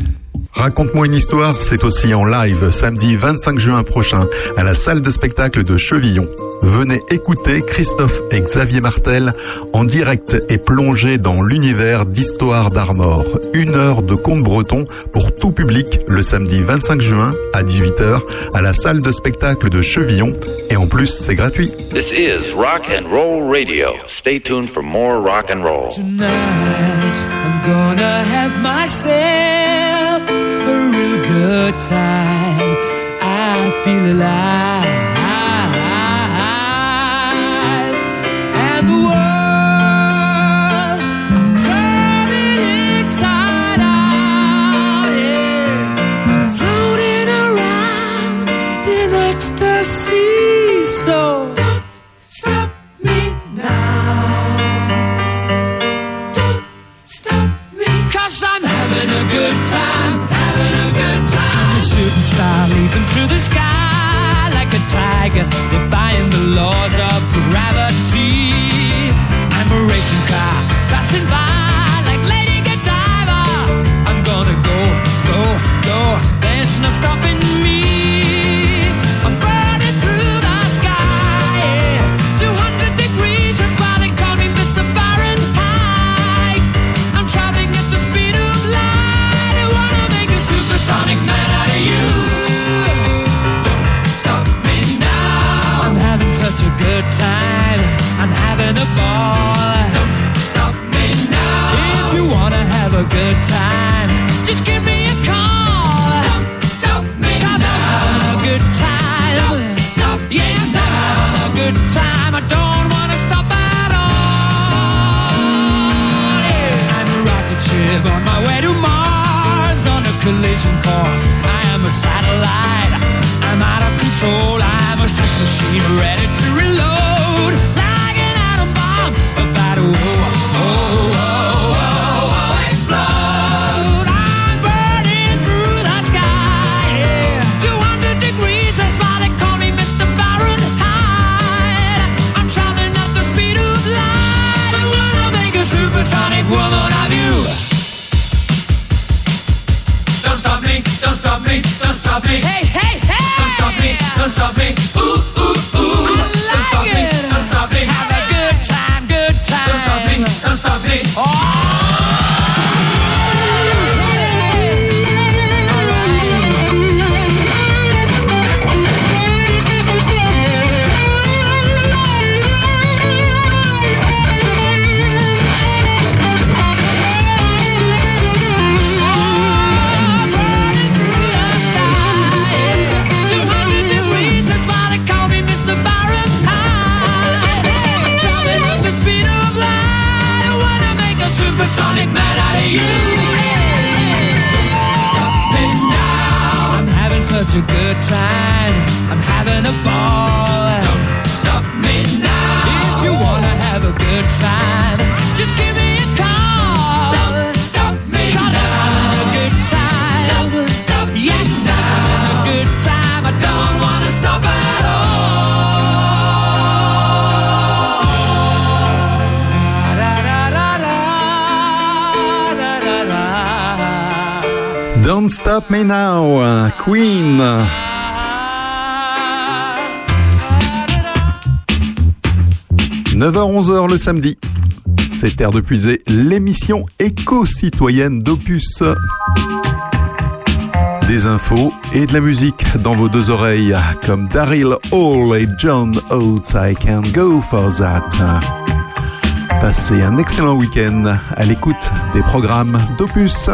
Raconte-moi une histoire, c'est aussi en live samedi 25 juin prochain à la salle de spectacle de Chevillon. Venez écouter Christophe et Xavier Martel en direct et plonger dans l'univers d'Histoire d'Armor. Une heure de conte breton pour tout public le samedi 25 juin à 18h à la salle de spectacle de Chevillon. Et en plus, c'est gratuit. This is Rock and Roll Radio. Stay tuned for more rock and roll. Tonight I'm gonna have myself a real good time. I feel alive. Through the sky like a tiger, defying the laws collision course. I am a satellite. I'm out of control. I'm a sex machine ready to reload. Stop Me Now, Queen. « 9h-11h le samedi. C'est Terre de Puiser, l'émission éco-citoyenne d'Opus. Des infos et de la musique dans vos deux oreilles, comme Daryl Hall et John Oates, I Can Go For That. Passez un excellent week-end à l'écoute des programmes d'Opus.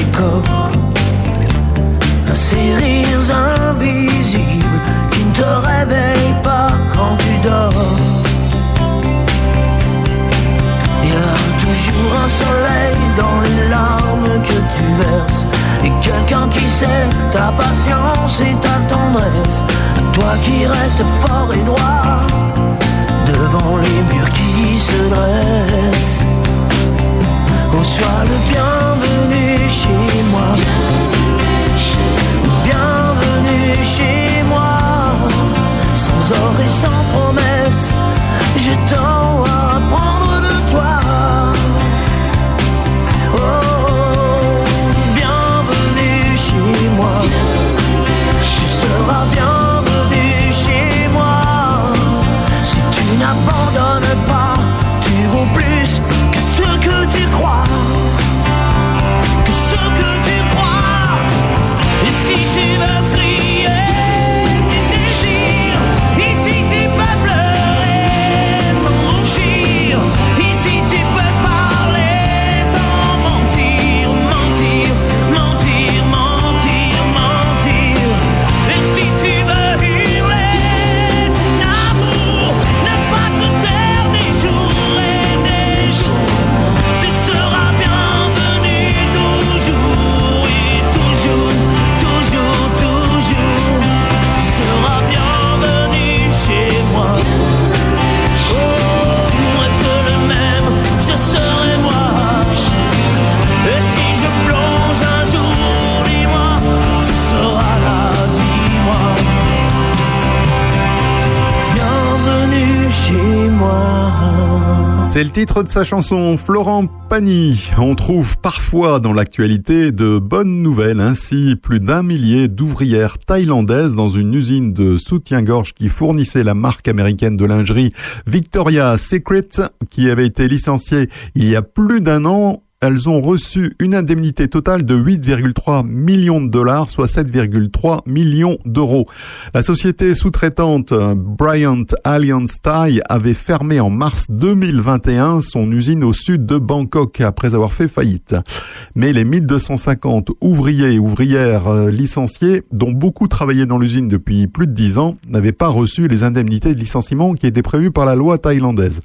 les corps invisibles qui ne te réveillent pas quand tu dors. Il y a toujours un soleil dans les larmes que tu verses et quelqu'un qui sait ta patience et ta tendresse. Toi qui restes fort et droit devant les murs qui se dressent. Qu'on soit le bienvenu chez moi. Bienvenue chez moi. Sans or et sans promesse, j'ai tant à apprendre de toi. Oh, bienvenue chez moi. Tu seras bien C'est le titre de sa chanson Florent Pagny. On trouve parfois dans l'actualité de bonnes nouvelles. Ainsi, plus d'un millier d'ouvrières thaïlandaises dans une usine de soutien-gorge qui fournissait la marque américaine de lingerie Victoria's Secret, qui avait été licenciée il y a plus d'un an, elles ont reçu une indemnité totale de 8,3 millions de dollars, soit 7,3 millions d'euros. La société sous-traitante Bryant Alliance Thai avait fermé en mars 2021 son usine au sud de Bangkok après avoir fait faillite. Mais les 1250 ouvriers et ouvrières euh, licenciés, dont beaucoup travaillaient dans l'usine depuis plus de 10 ans, n'avaient pas reçu les indemnités de licenciement qui étaient prévues par la loi thaïlandaise.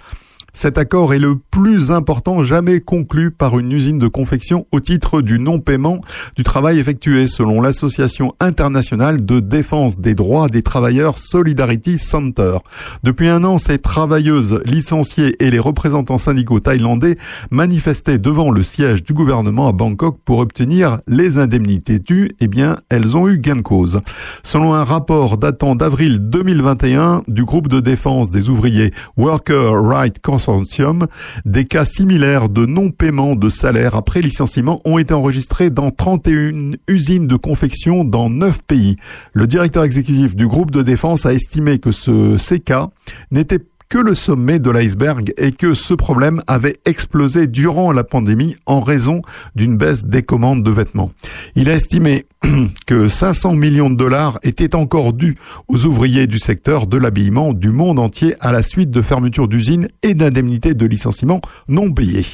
Cet accord est le plus important jamais conclu par une usine de confection au titre du non-paiement du travail effectué selon l'Association internationale de défense des droits des travailleurs Solidarity Center. Depuis un an, ces travailleuses licenciées et les représentants syndicaux thaïlandais manifestaient devant le siège du gouvernement à Bangkok pour obtenir les indemnités dues. Eh bien, elles ont eu gain de cause. Selon un rapport datant d'avril 2021 du groupe de défense des ouvriers Worker Right Des cas similaires de non-paiement de salaire après licenciement ont été enregistrés dans 31 usines de confection dans 9 pays. Le directeur exécutif du groupe de défense a estimé que ce, ces cas n'étaient que le sommet de l'iceberg et que ce problème avait explosé durant la pandémie en raison d'une baisse des commandes de vêtements. Il a estimé que 500 millions de dollars étaient encore dus aux ouvriers du secteur de l'habillement du monde entier à la suite de fermetures d'usines et d'indemnités de licenciement non payées.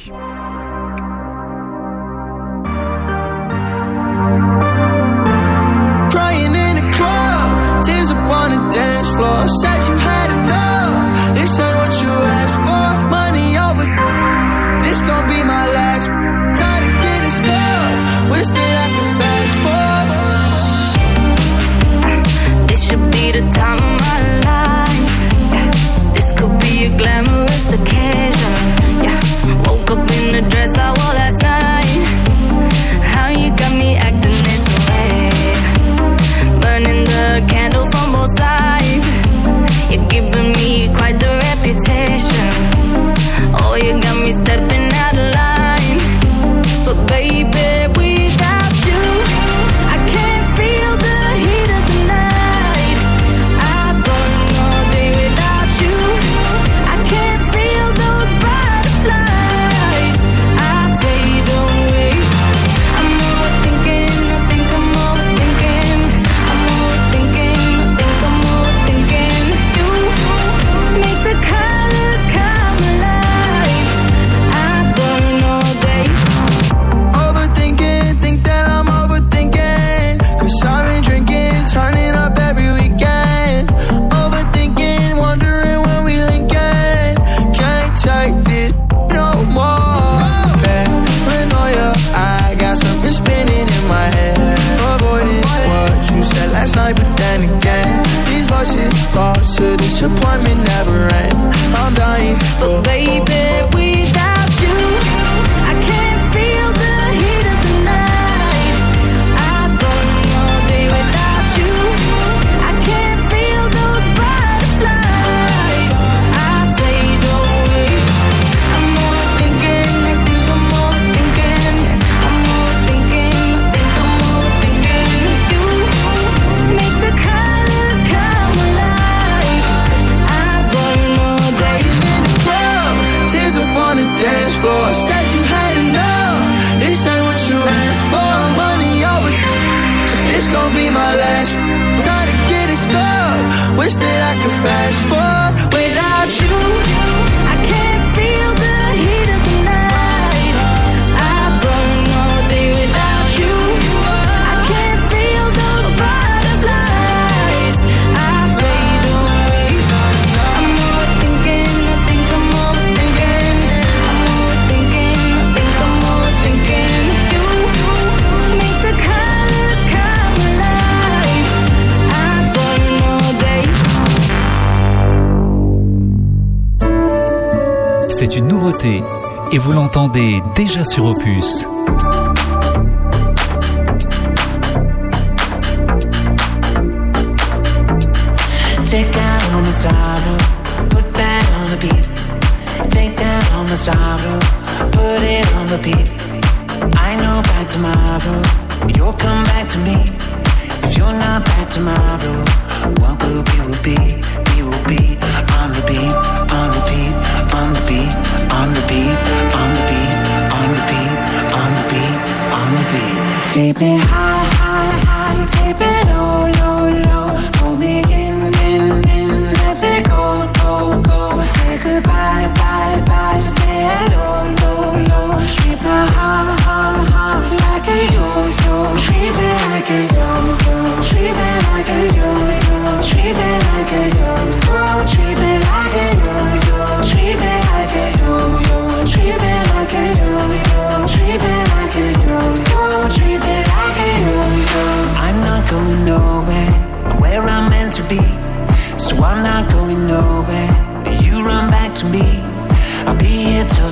L'entendez déjà sur Opus.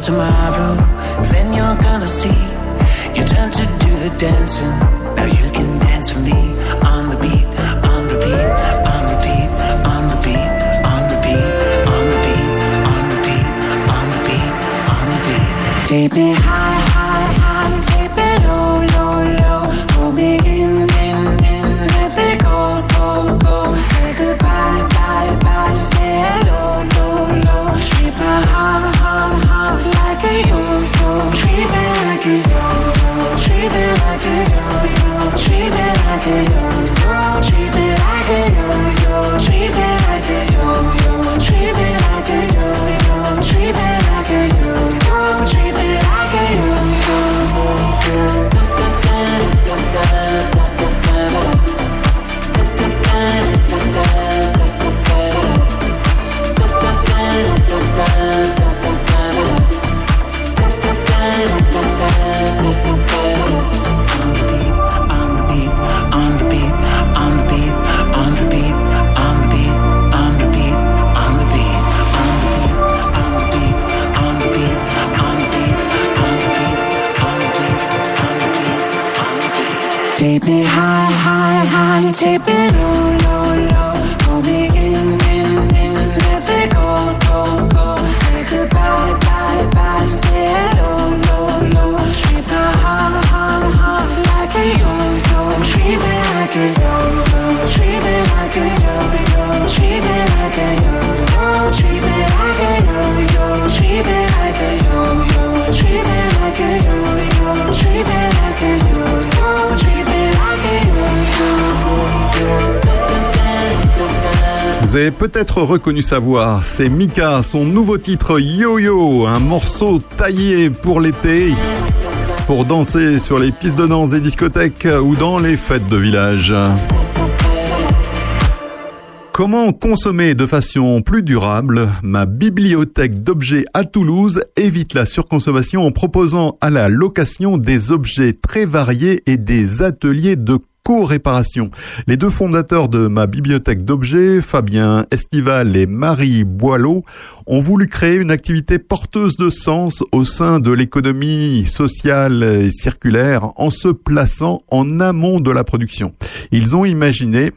tomorrow, then you're gonna see. You turn to do the dancing. Now you can dance for me on the beat, on repeat, on repeat, on the beat, on the beat, on the beat, on the beat, on the beat, on the beat. Take me high. Vous avez peut-être reconnu sa voix, c'est Mika, son nouveau titre Yo-Yo, un morceau taillé pour l'été, pour danser sur les pistes de danse des discothèques ou dans les fêtes de village. Comment consommer de façon plus durable? Ma bibliothèque d'objets à Toulouse évite la surconsommation en proposant à la location des objets très variés et des ateliers de co-réparation. Les deux fondateurs de ma bibliothèque d'objets, Fabien Estival et Marie Boileau, ont voulu créer une activité porteuse de sens au sein de l'économie sociale et circulaire en se plaçant en amont de la production. Ils ont imaginé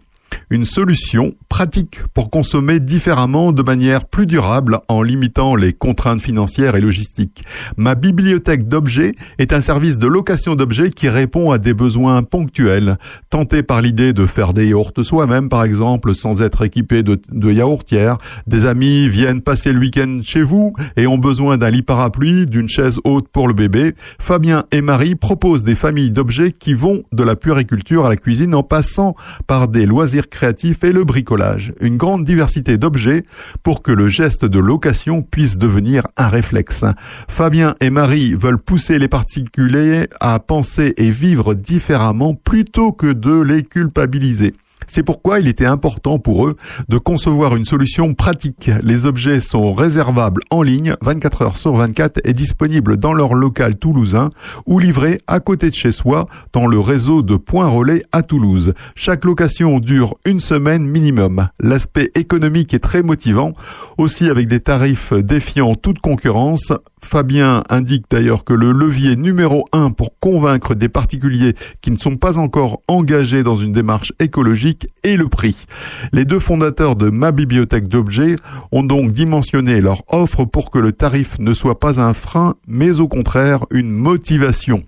une solution pratique pour consommer différemment de manière plus durable en limitant les contraintes financières et logistiques. Ma bibliothèque d'objets est un service de location d'objets qui répond à des besoins ponctuels. Tenté par l'idée de faire des yaourts soi-même, par exemple, sans être équipé de, de yaourtière, des amis viennent passer le week-end chez vous et ont besoin d'un lit parapluie, d'une chaise haute pour le bébé. Fabien et Marie proposent des familles d'objets qui vont de la puériculture à la cuisine en passant par des loisirs créatifs et le bricolage. Une grande diversité d'objets pour que le geste de location puisse devenir un réflexe. Fabien et Marie veulent pousser les particuliers à penser et vivre différemment plutôt que de les culpabiliser. C'est pourquoi il était important pour eux de concevoir une solution pratique. Les objets sont réservables en ligne 24 heures sur 24 et disponibles dans leur local toulousain ou livrés à côté de chez soi dans le réseau de points relais à Toulouse. Chaque location dure une semaine minimum. L'aspect économique est très motivant, aussi avec des tarifs défiant toute concurrence. Fabien indique d'ailleurs que le levier numéro un pour convaincre des particuliers qui ne sont pas encore engagés dans une démarche écologique est le prix. Les deux fondateurs de ma bibliothèque d'objets ont donc dimensionné leur offre pour que le tarif ne soit pas un frein, mais au contraire une motivation.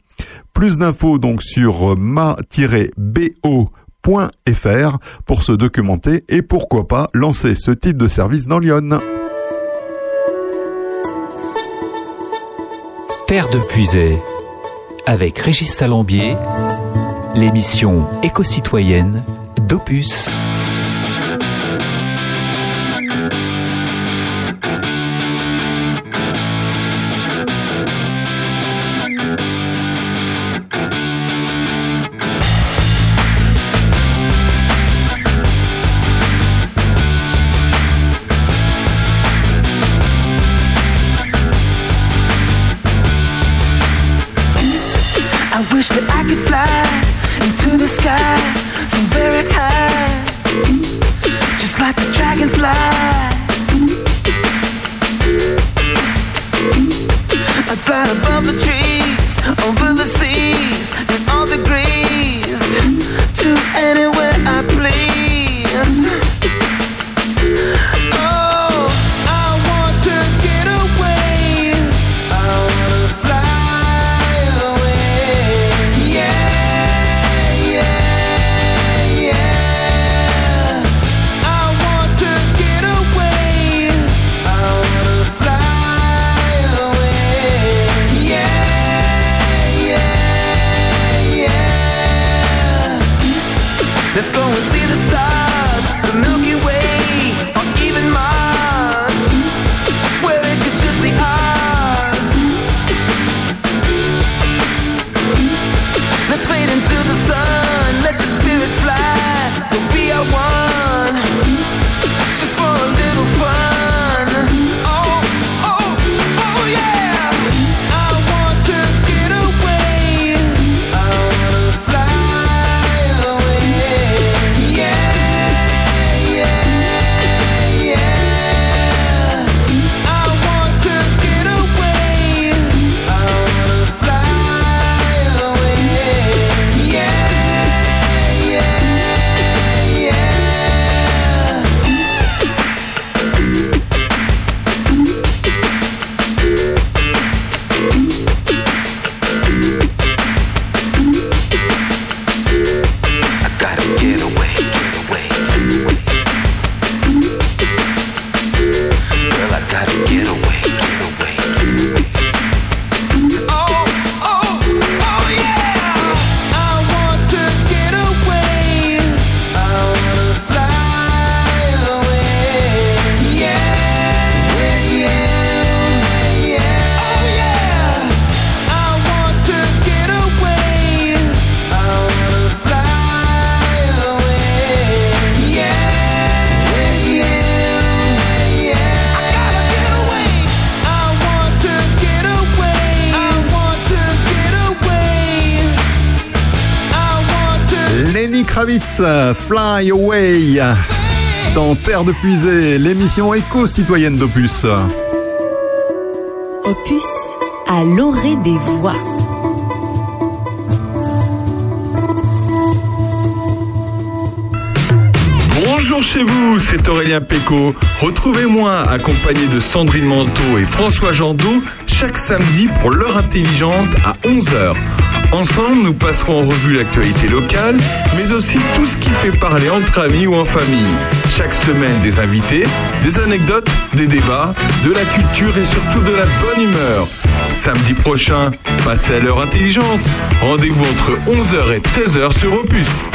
Plus d'infos donc sur ma-bo.fr pour se documenter et pourquoi pas lancer ce type de service dans Lyon. Terre de Puisay, avec Régis Salambier, l'émission éco-citoyenne d'Opus. Kravitz, Fly Away, dans Terre de Puisée, l'émission éco-citoyenne d'Opus. Opus à l'orée des voix. Bonjour chez vous, c'est Aurélien Péco. Retrouvez-moi accompagné de Sandrine Manteau et François Jandot chaque samedi pour l'heure intelligente à 11h. Ensemble, nous passerons en revue l'actualité locale, mais aussi tout ce qui fait parler entre amis ou en famille. Chaque semaine, des invités, des anecdotes, des débats, de la culture et surtout de la bonne humeur. Samedi prochain, passez à l'heure intelligente. Rendez-vous entre 11h et 13h sur Opus.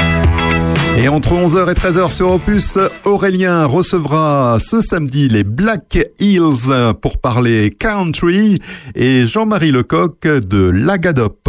Et entre 11h et 13h sur Opus, Aurélien recevra ce samedi les Black Hills pour parler country et Jean-Marie Lecoq de Lagadop.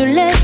Ferme les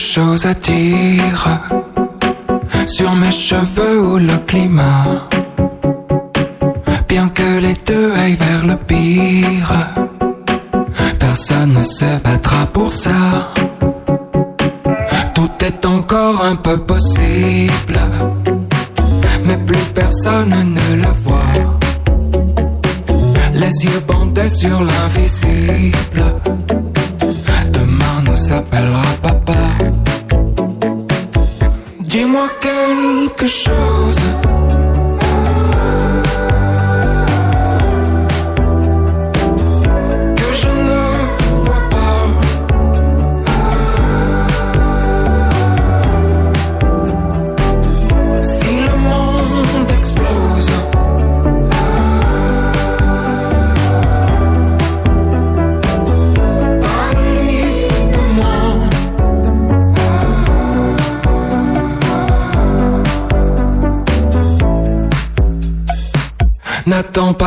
chose à dire sur mes cheveux ou le climat. Bien que les deux aillent vers le pire, personne ne se battra pour ça. Tout est encore un peu possible, mais plus personne ne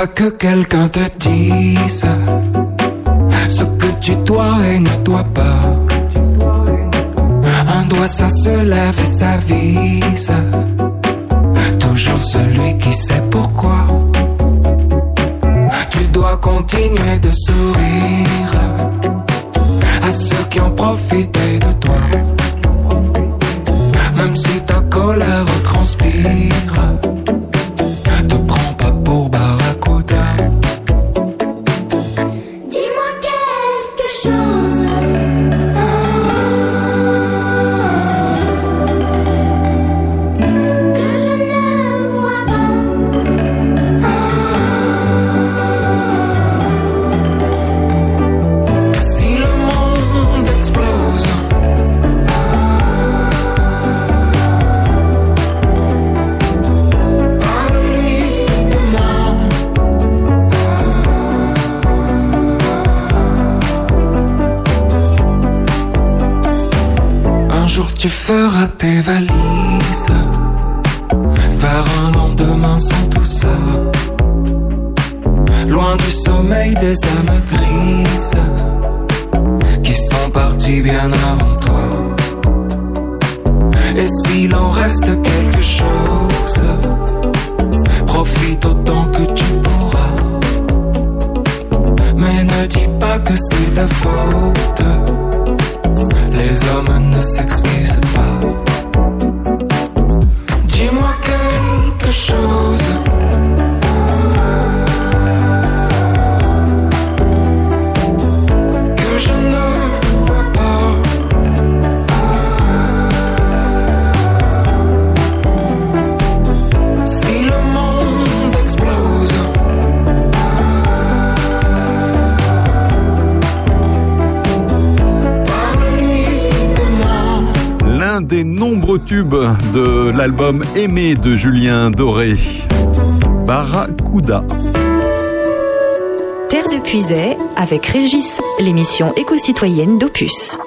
que quelqu'un te dise ce que tu dois et ne dois pas. Un doigt, ça se lève et ça vise. Toujours celui qui sait pourquoi. Tu dois continuer tu feras tes valises vers un lendemain sans tout ça. Loin du sommeil des âmes grises qui sont parties bien avant toi. Et s'il en reste quelque chose, profite autant que tu pourras. Mais ne dis pas que c'est ta faute. Les hommes ne s'excusent pas. Dis-moi quelque chose. Nombreux tubes de l'album Aimé de Julien Doré. Barracuda. Terre de Puisay avec Régis, l'émission éco-citoyenne d'Opus.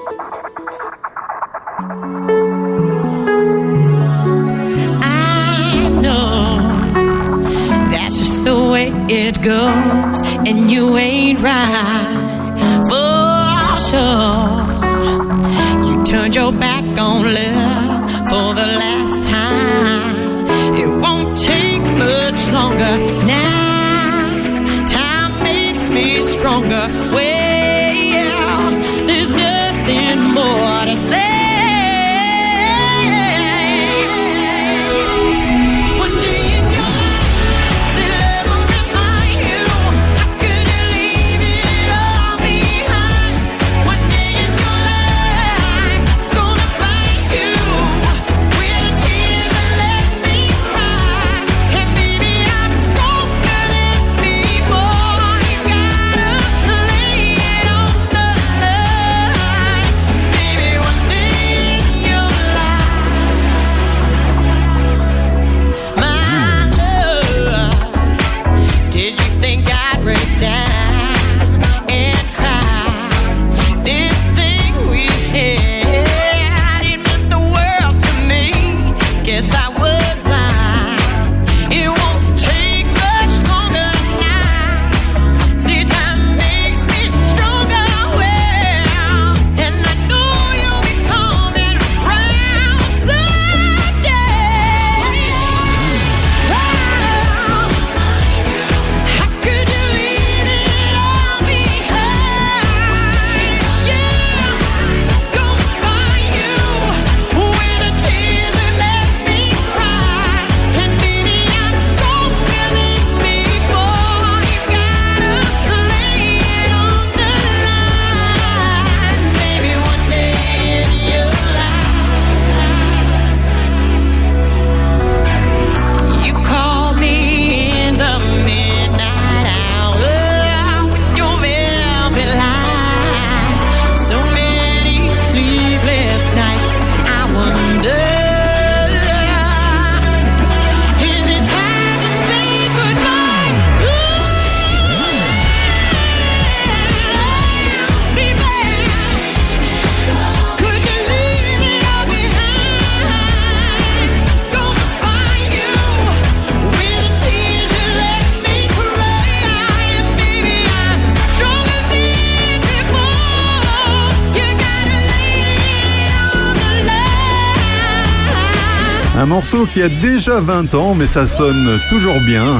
Morceau qui a déjà 20 ans, mais ça sonne toujours bien.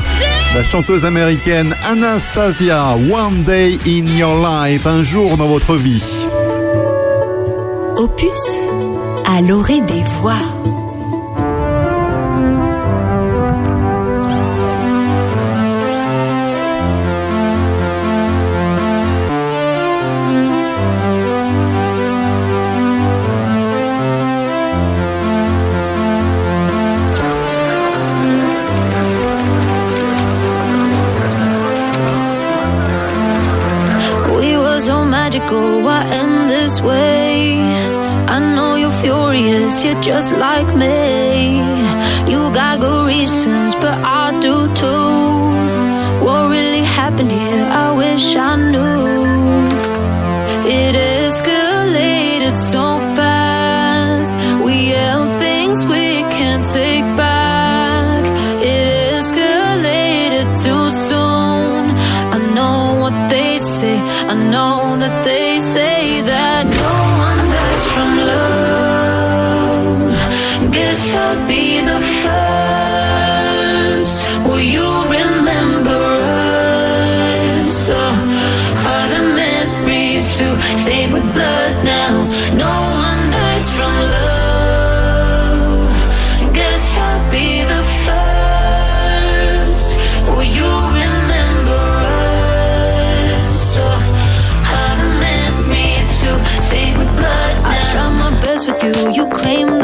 La chanteuse américaine Anastasia, One Day in Your Life, un jour dans votre vie. Opus à l'orée des voix. you're just like me. You got good reasons, but I do too. What really happened here? I wish I knew. It escalated so fast. We held things we can't take back. It escalated too soon. I know what they say. I know that they you, you claim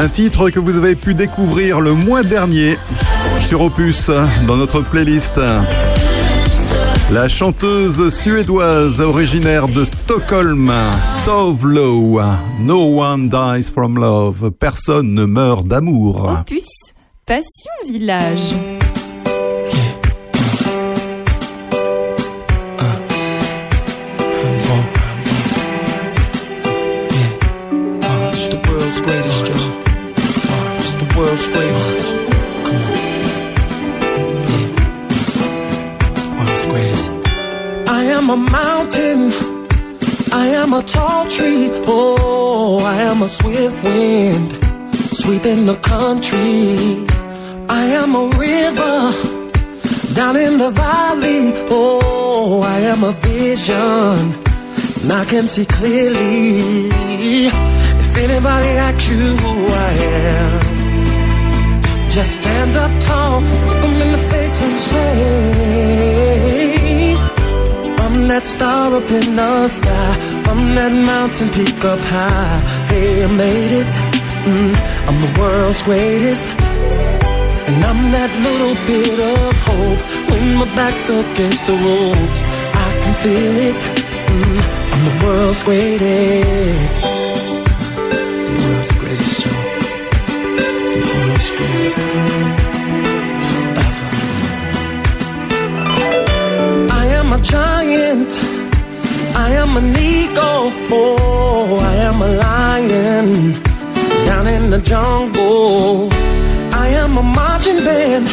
Un titre que vous avez pu découvrir le mois dernier sur Opus dans notre playlist. La chanteuse suédoise originaire de Stockholm, Tove No One Dies From Love, personne ne meurt d'amour. Opus, Passion Village. Tall tree. Oh, I am a swift wind sweeping the country. I am a river down in the valley. Oh, I am a vision. And I can see clearly. If anybody asks you who I am, just stand up tall, look 'em in the face and say, I'm that star up in the sky. I'm that mountain peak up high. Hey, I made it. Mm, I'm the world's greatest. And I'm that little bit of hope when my back's against the ropes. I can feel it. Mm, I'm the world's greatest. The world's greatest, Joe. The world's greatest. Ever. I am a giant. I am an eagle. Oh, I am a lion down in the jungle. I am a marching band.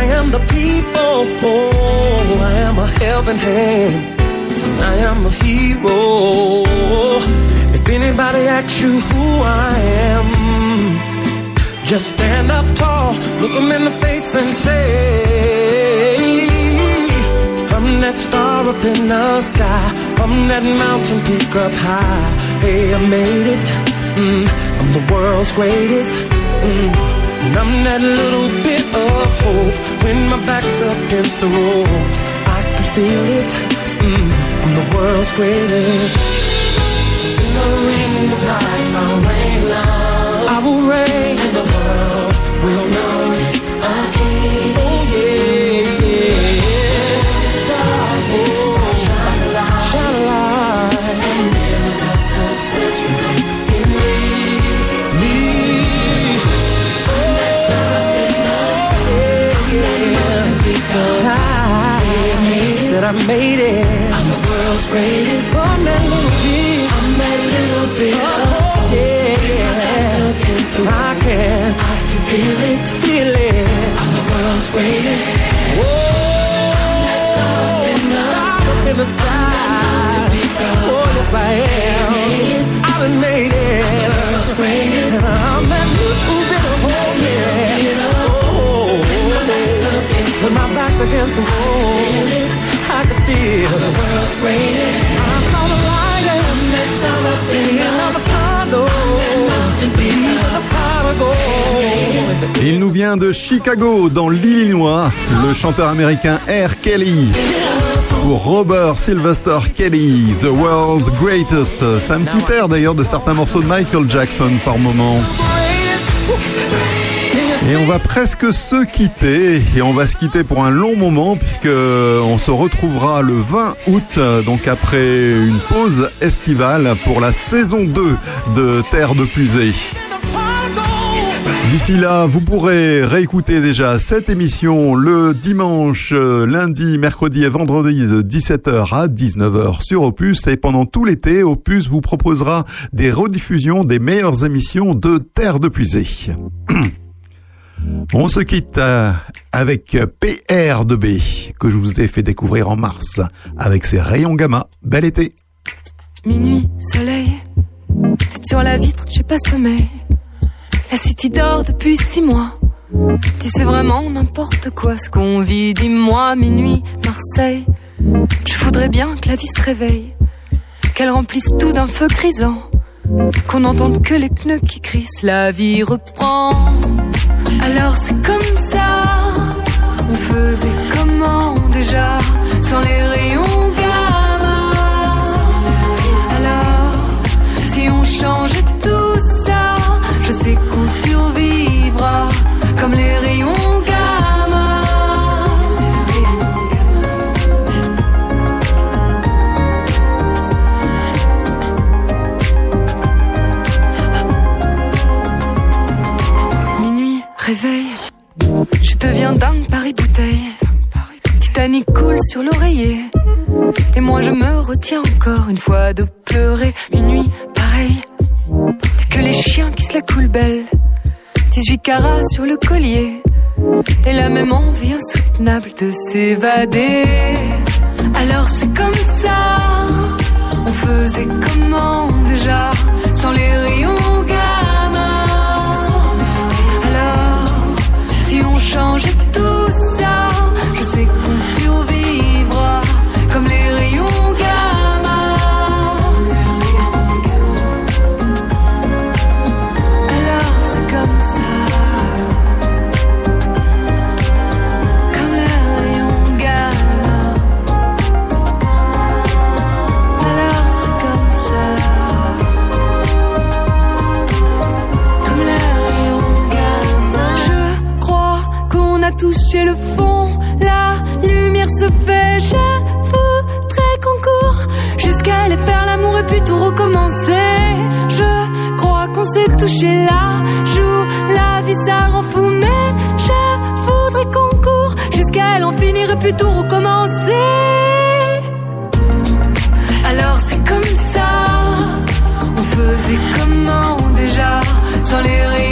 I am the people. Oh, I am a helping hand. I am a hero. If anybody asks you who I am, just stand up tall, look 'em in the face and say, I'm that star up in the sky. I'm that mountain peak up high. Hey, I made it. Mm, I'm the world's greatest. Mm, and I'm that little bit of hope when my back's up against the ropes. I can feel it. Mm, I'm the world's greatest. In the ring of life, I'll reign love. I will reign. I made it. I'm the world's greatest. I'm that little bit. I'm that little bit. Oh, oh yeah. I can. I can feel it. Feel it. I'm the world's greatest. Whoa. I'm that star up in the star in the sky. Oh, yes I am. I done made it. I'm The world's greatest. I'm that little bit of hope. Yeah. Oh, Il nous vient de Chicago, dans l'Illinois, le chanteur américain R. Kelly. Pour Robert Sylvester Kelly, The World's Greatest. C'est un petit air d'ailleurs de certains morceaux de Michael Jackson par moment. Et on va presque se quitter et on va se quitter pour un long moment puisque on se retrouvera le 20 août donc après une pause estivale pour la saison 2 de Terre de Pusée. D'ici là, vous pourrez réécouter déjà cette émission le dimanche, euh, lundi, mercredi et vendredi de 17h à 19h sur Opus. Et pendant tout l'été, Opus vous proposera des rediffusions des meilleures émissions de Terre de Puisée. On se quitte euh, avec PR2B que je vous ai fait découvrir en mars avec ses rayons gamma. Bel été. Minuit, soleil, tête sur la vitre, j'ai pas sommeil. La city dort depuis six mois. Dis c'est vraiment n'importe quoi ce qu'on vit, dis-moi, minuit, Marseille. Je voudrais bien que la vie se réveille, qu'elle remplisse tout d'un feu grisant, qu'on n'entende que les pneus qui crissent, la vie reprend. Alors c'est comme ça, on faisait comment déjà, sans les rayons deviens dingue Paris bouteille. Titanic coule sur l'oreiller. Et moi je me retiens encore une fois de pleurer. Minuit, pareil, que les chiens qui se la coulent belle. 18 carats sur le collier. Et la même envie insoutenable de s'évader. Alors c'est comme ça. On faisait comment déjà sans les s'est touché la joue, la vie ça rend fou, mais je voudrais qu'on court jusqu'à l'en finir et puis tout recommencer. Alors c'est comme ça, on faisait comment déjà, sans les rires.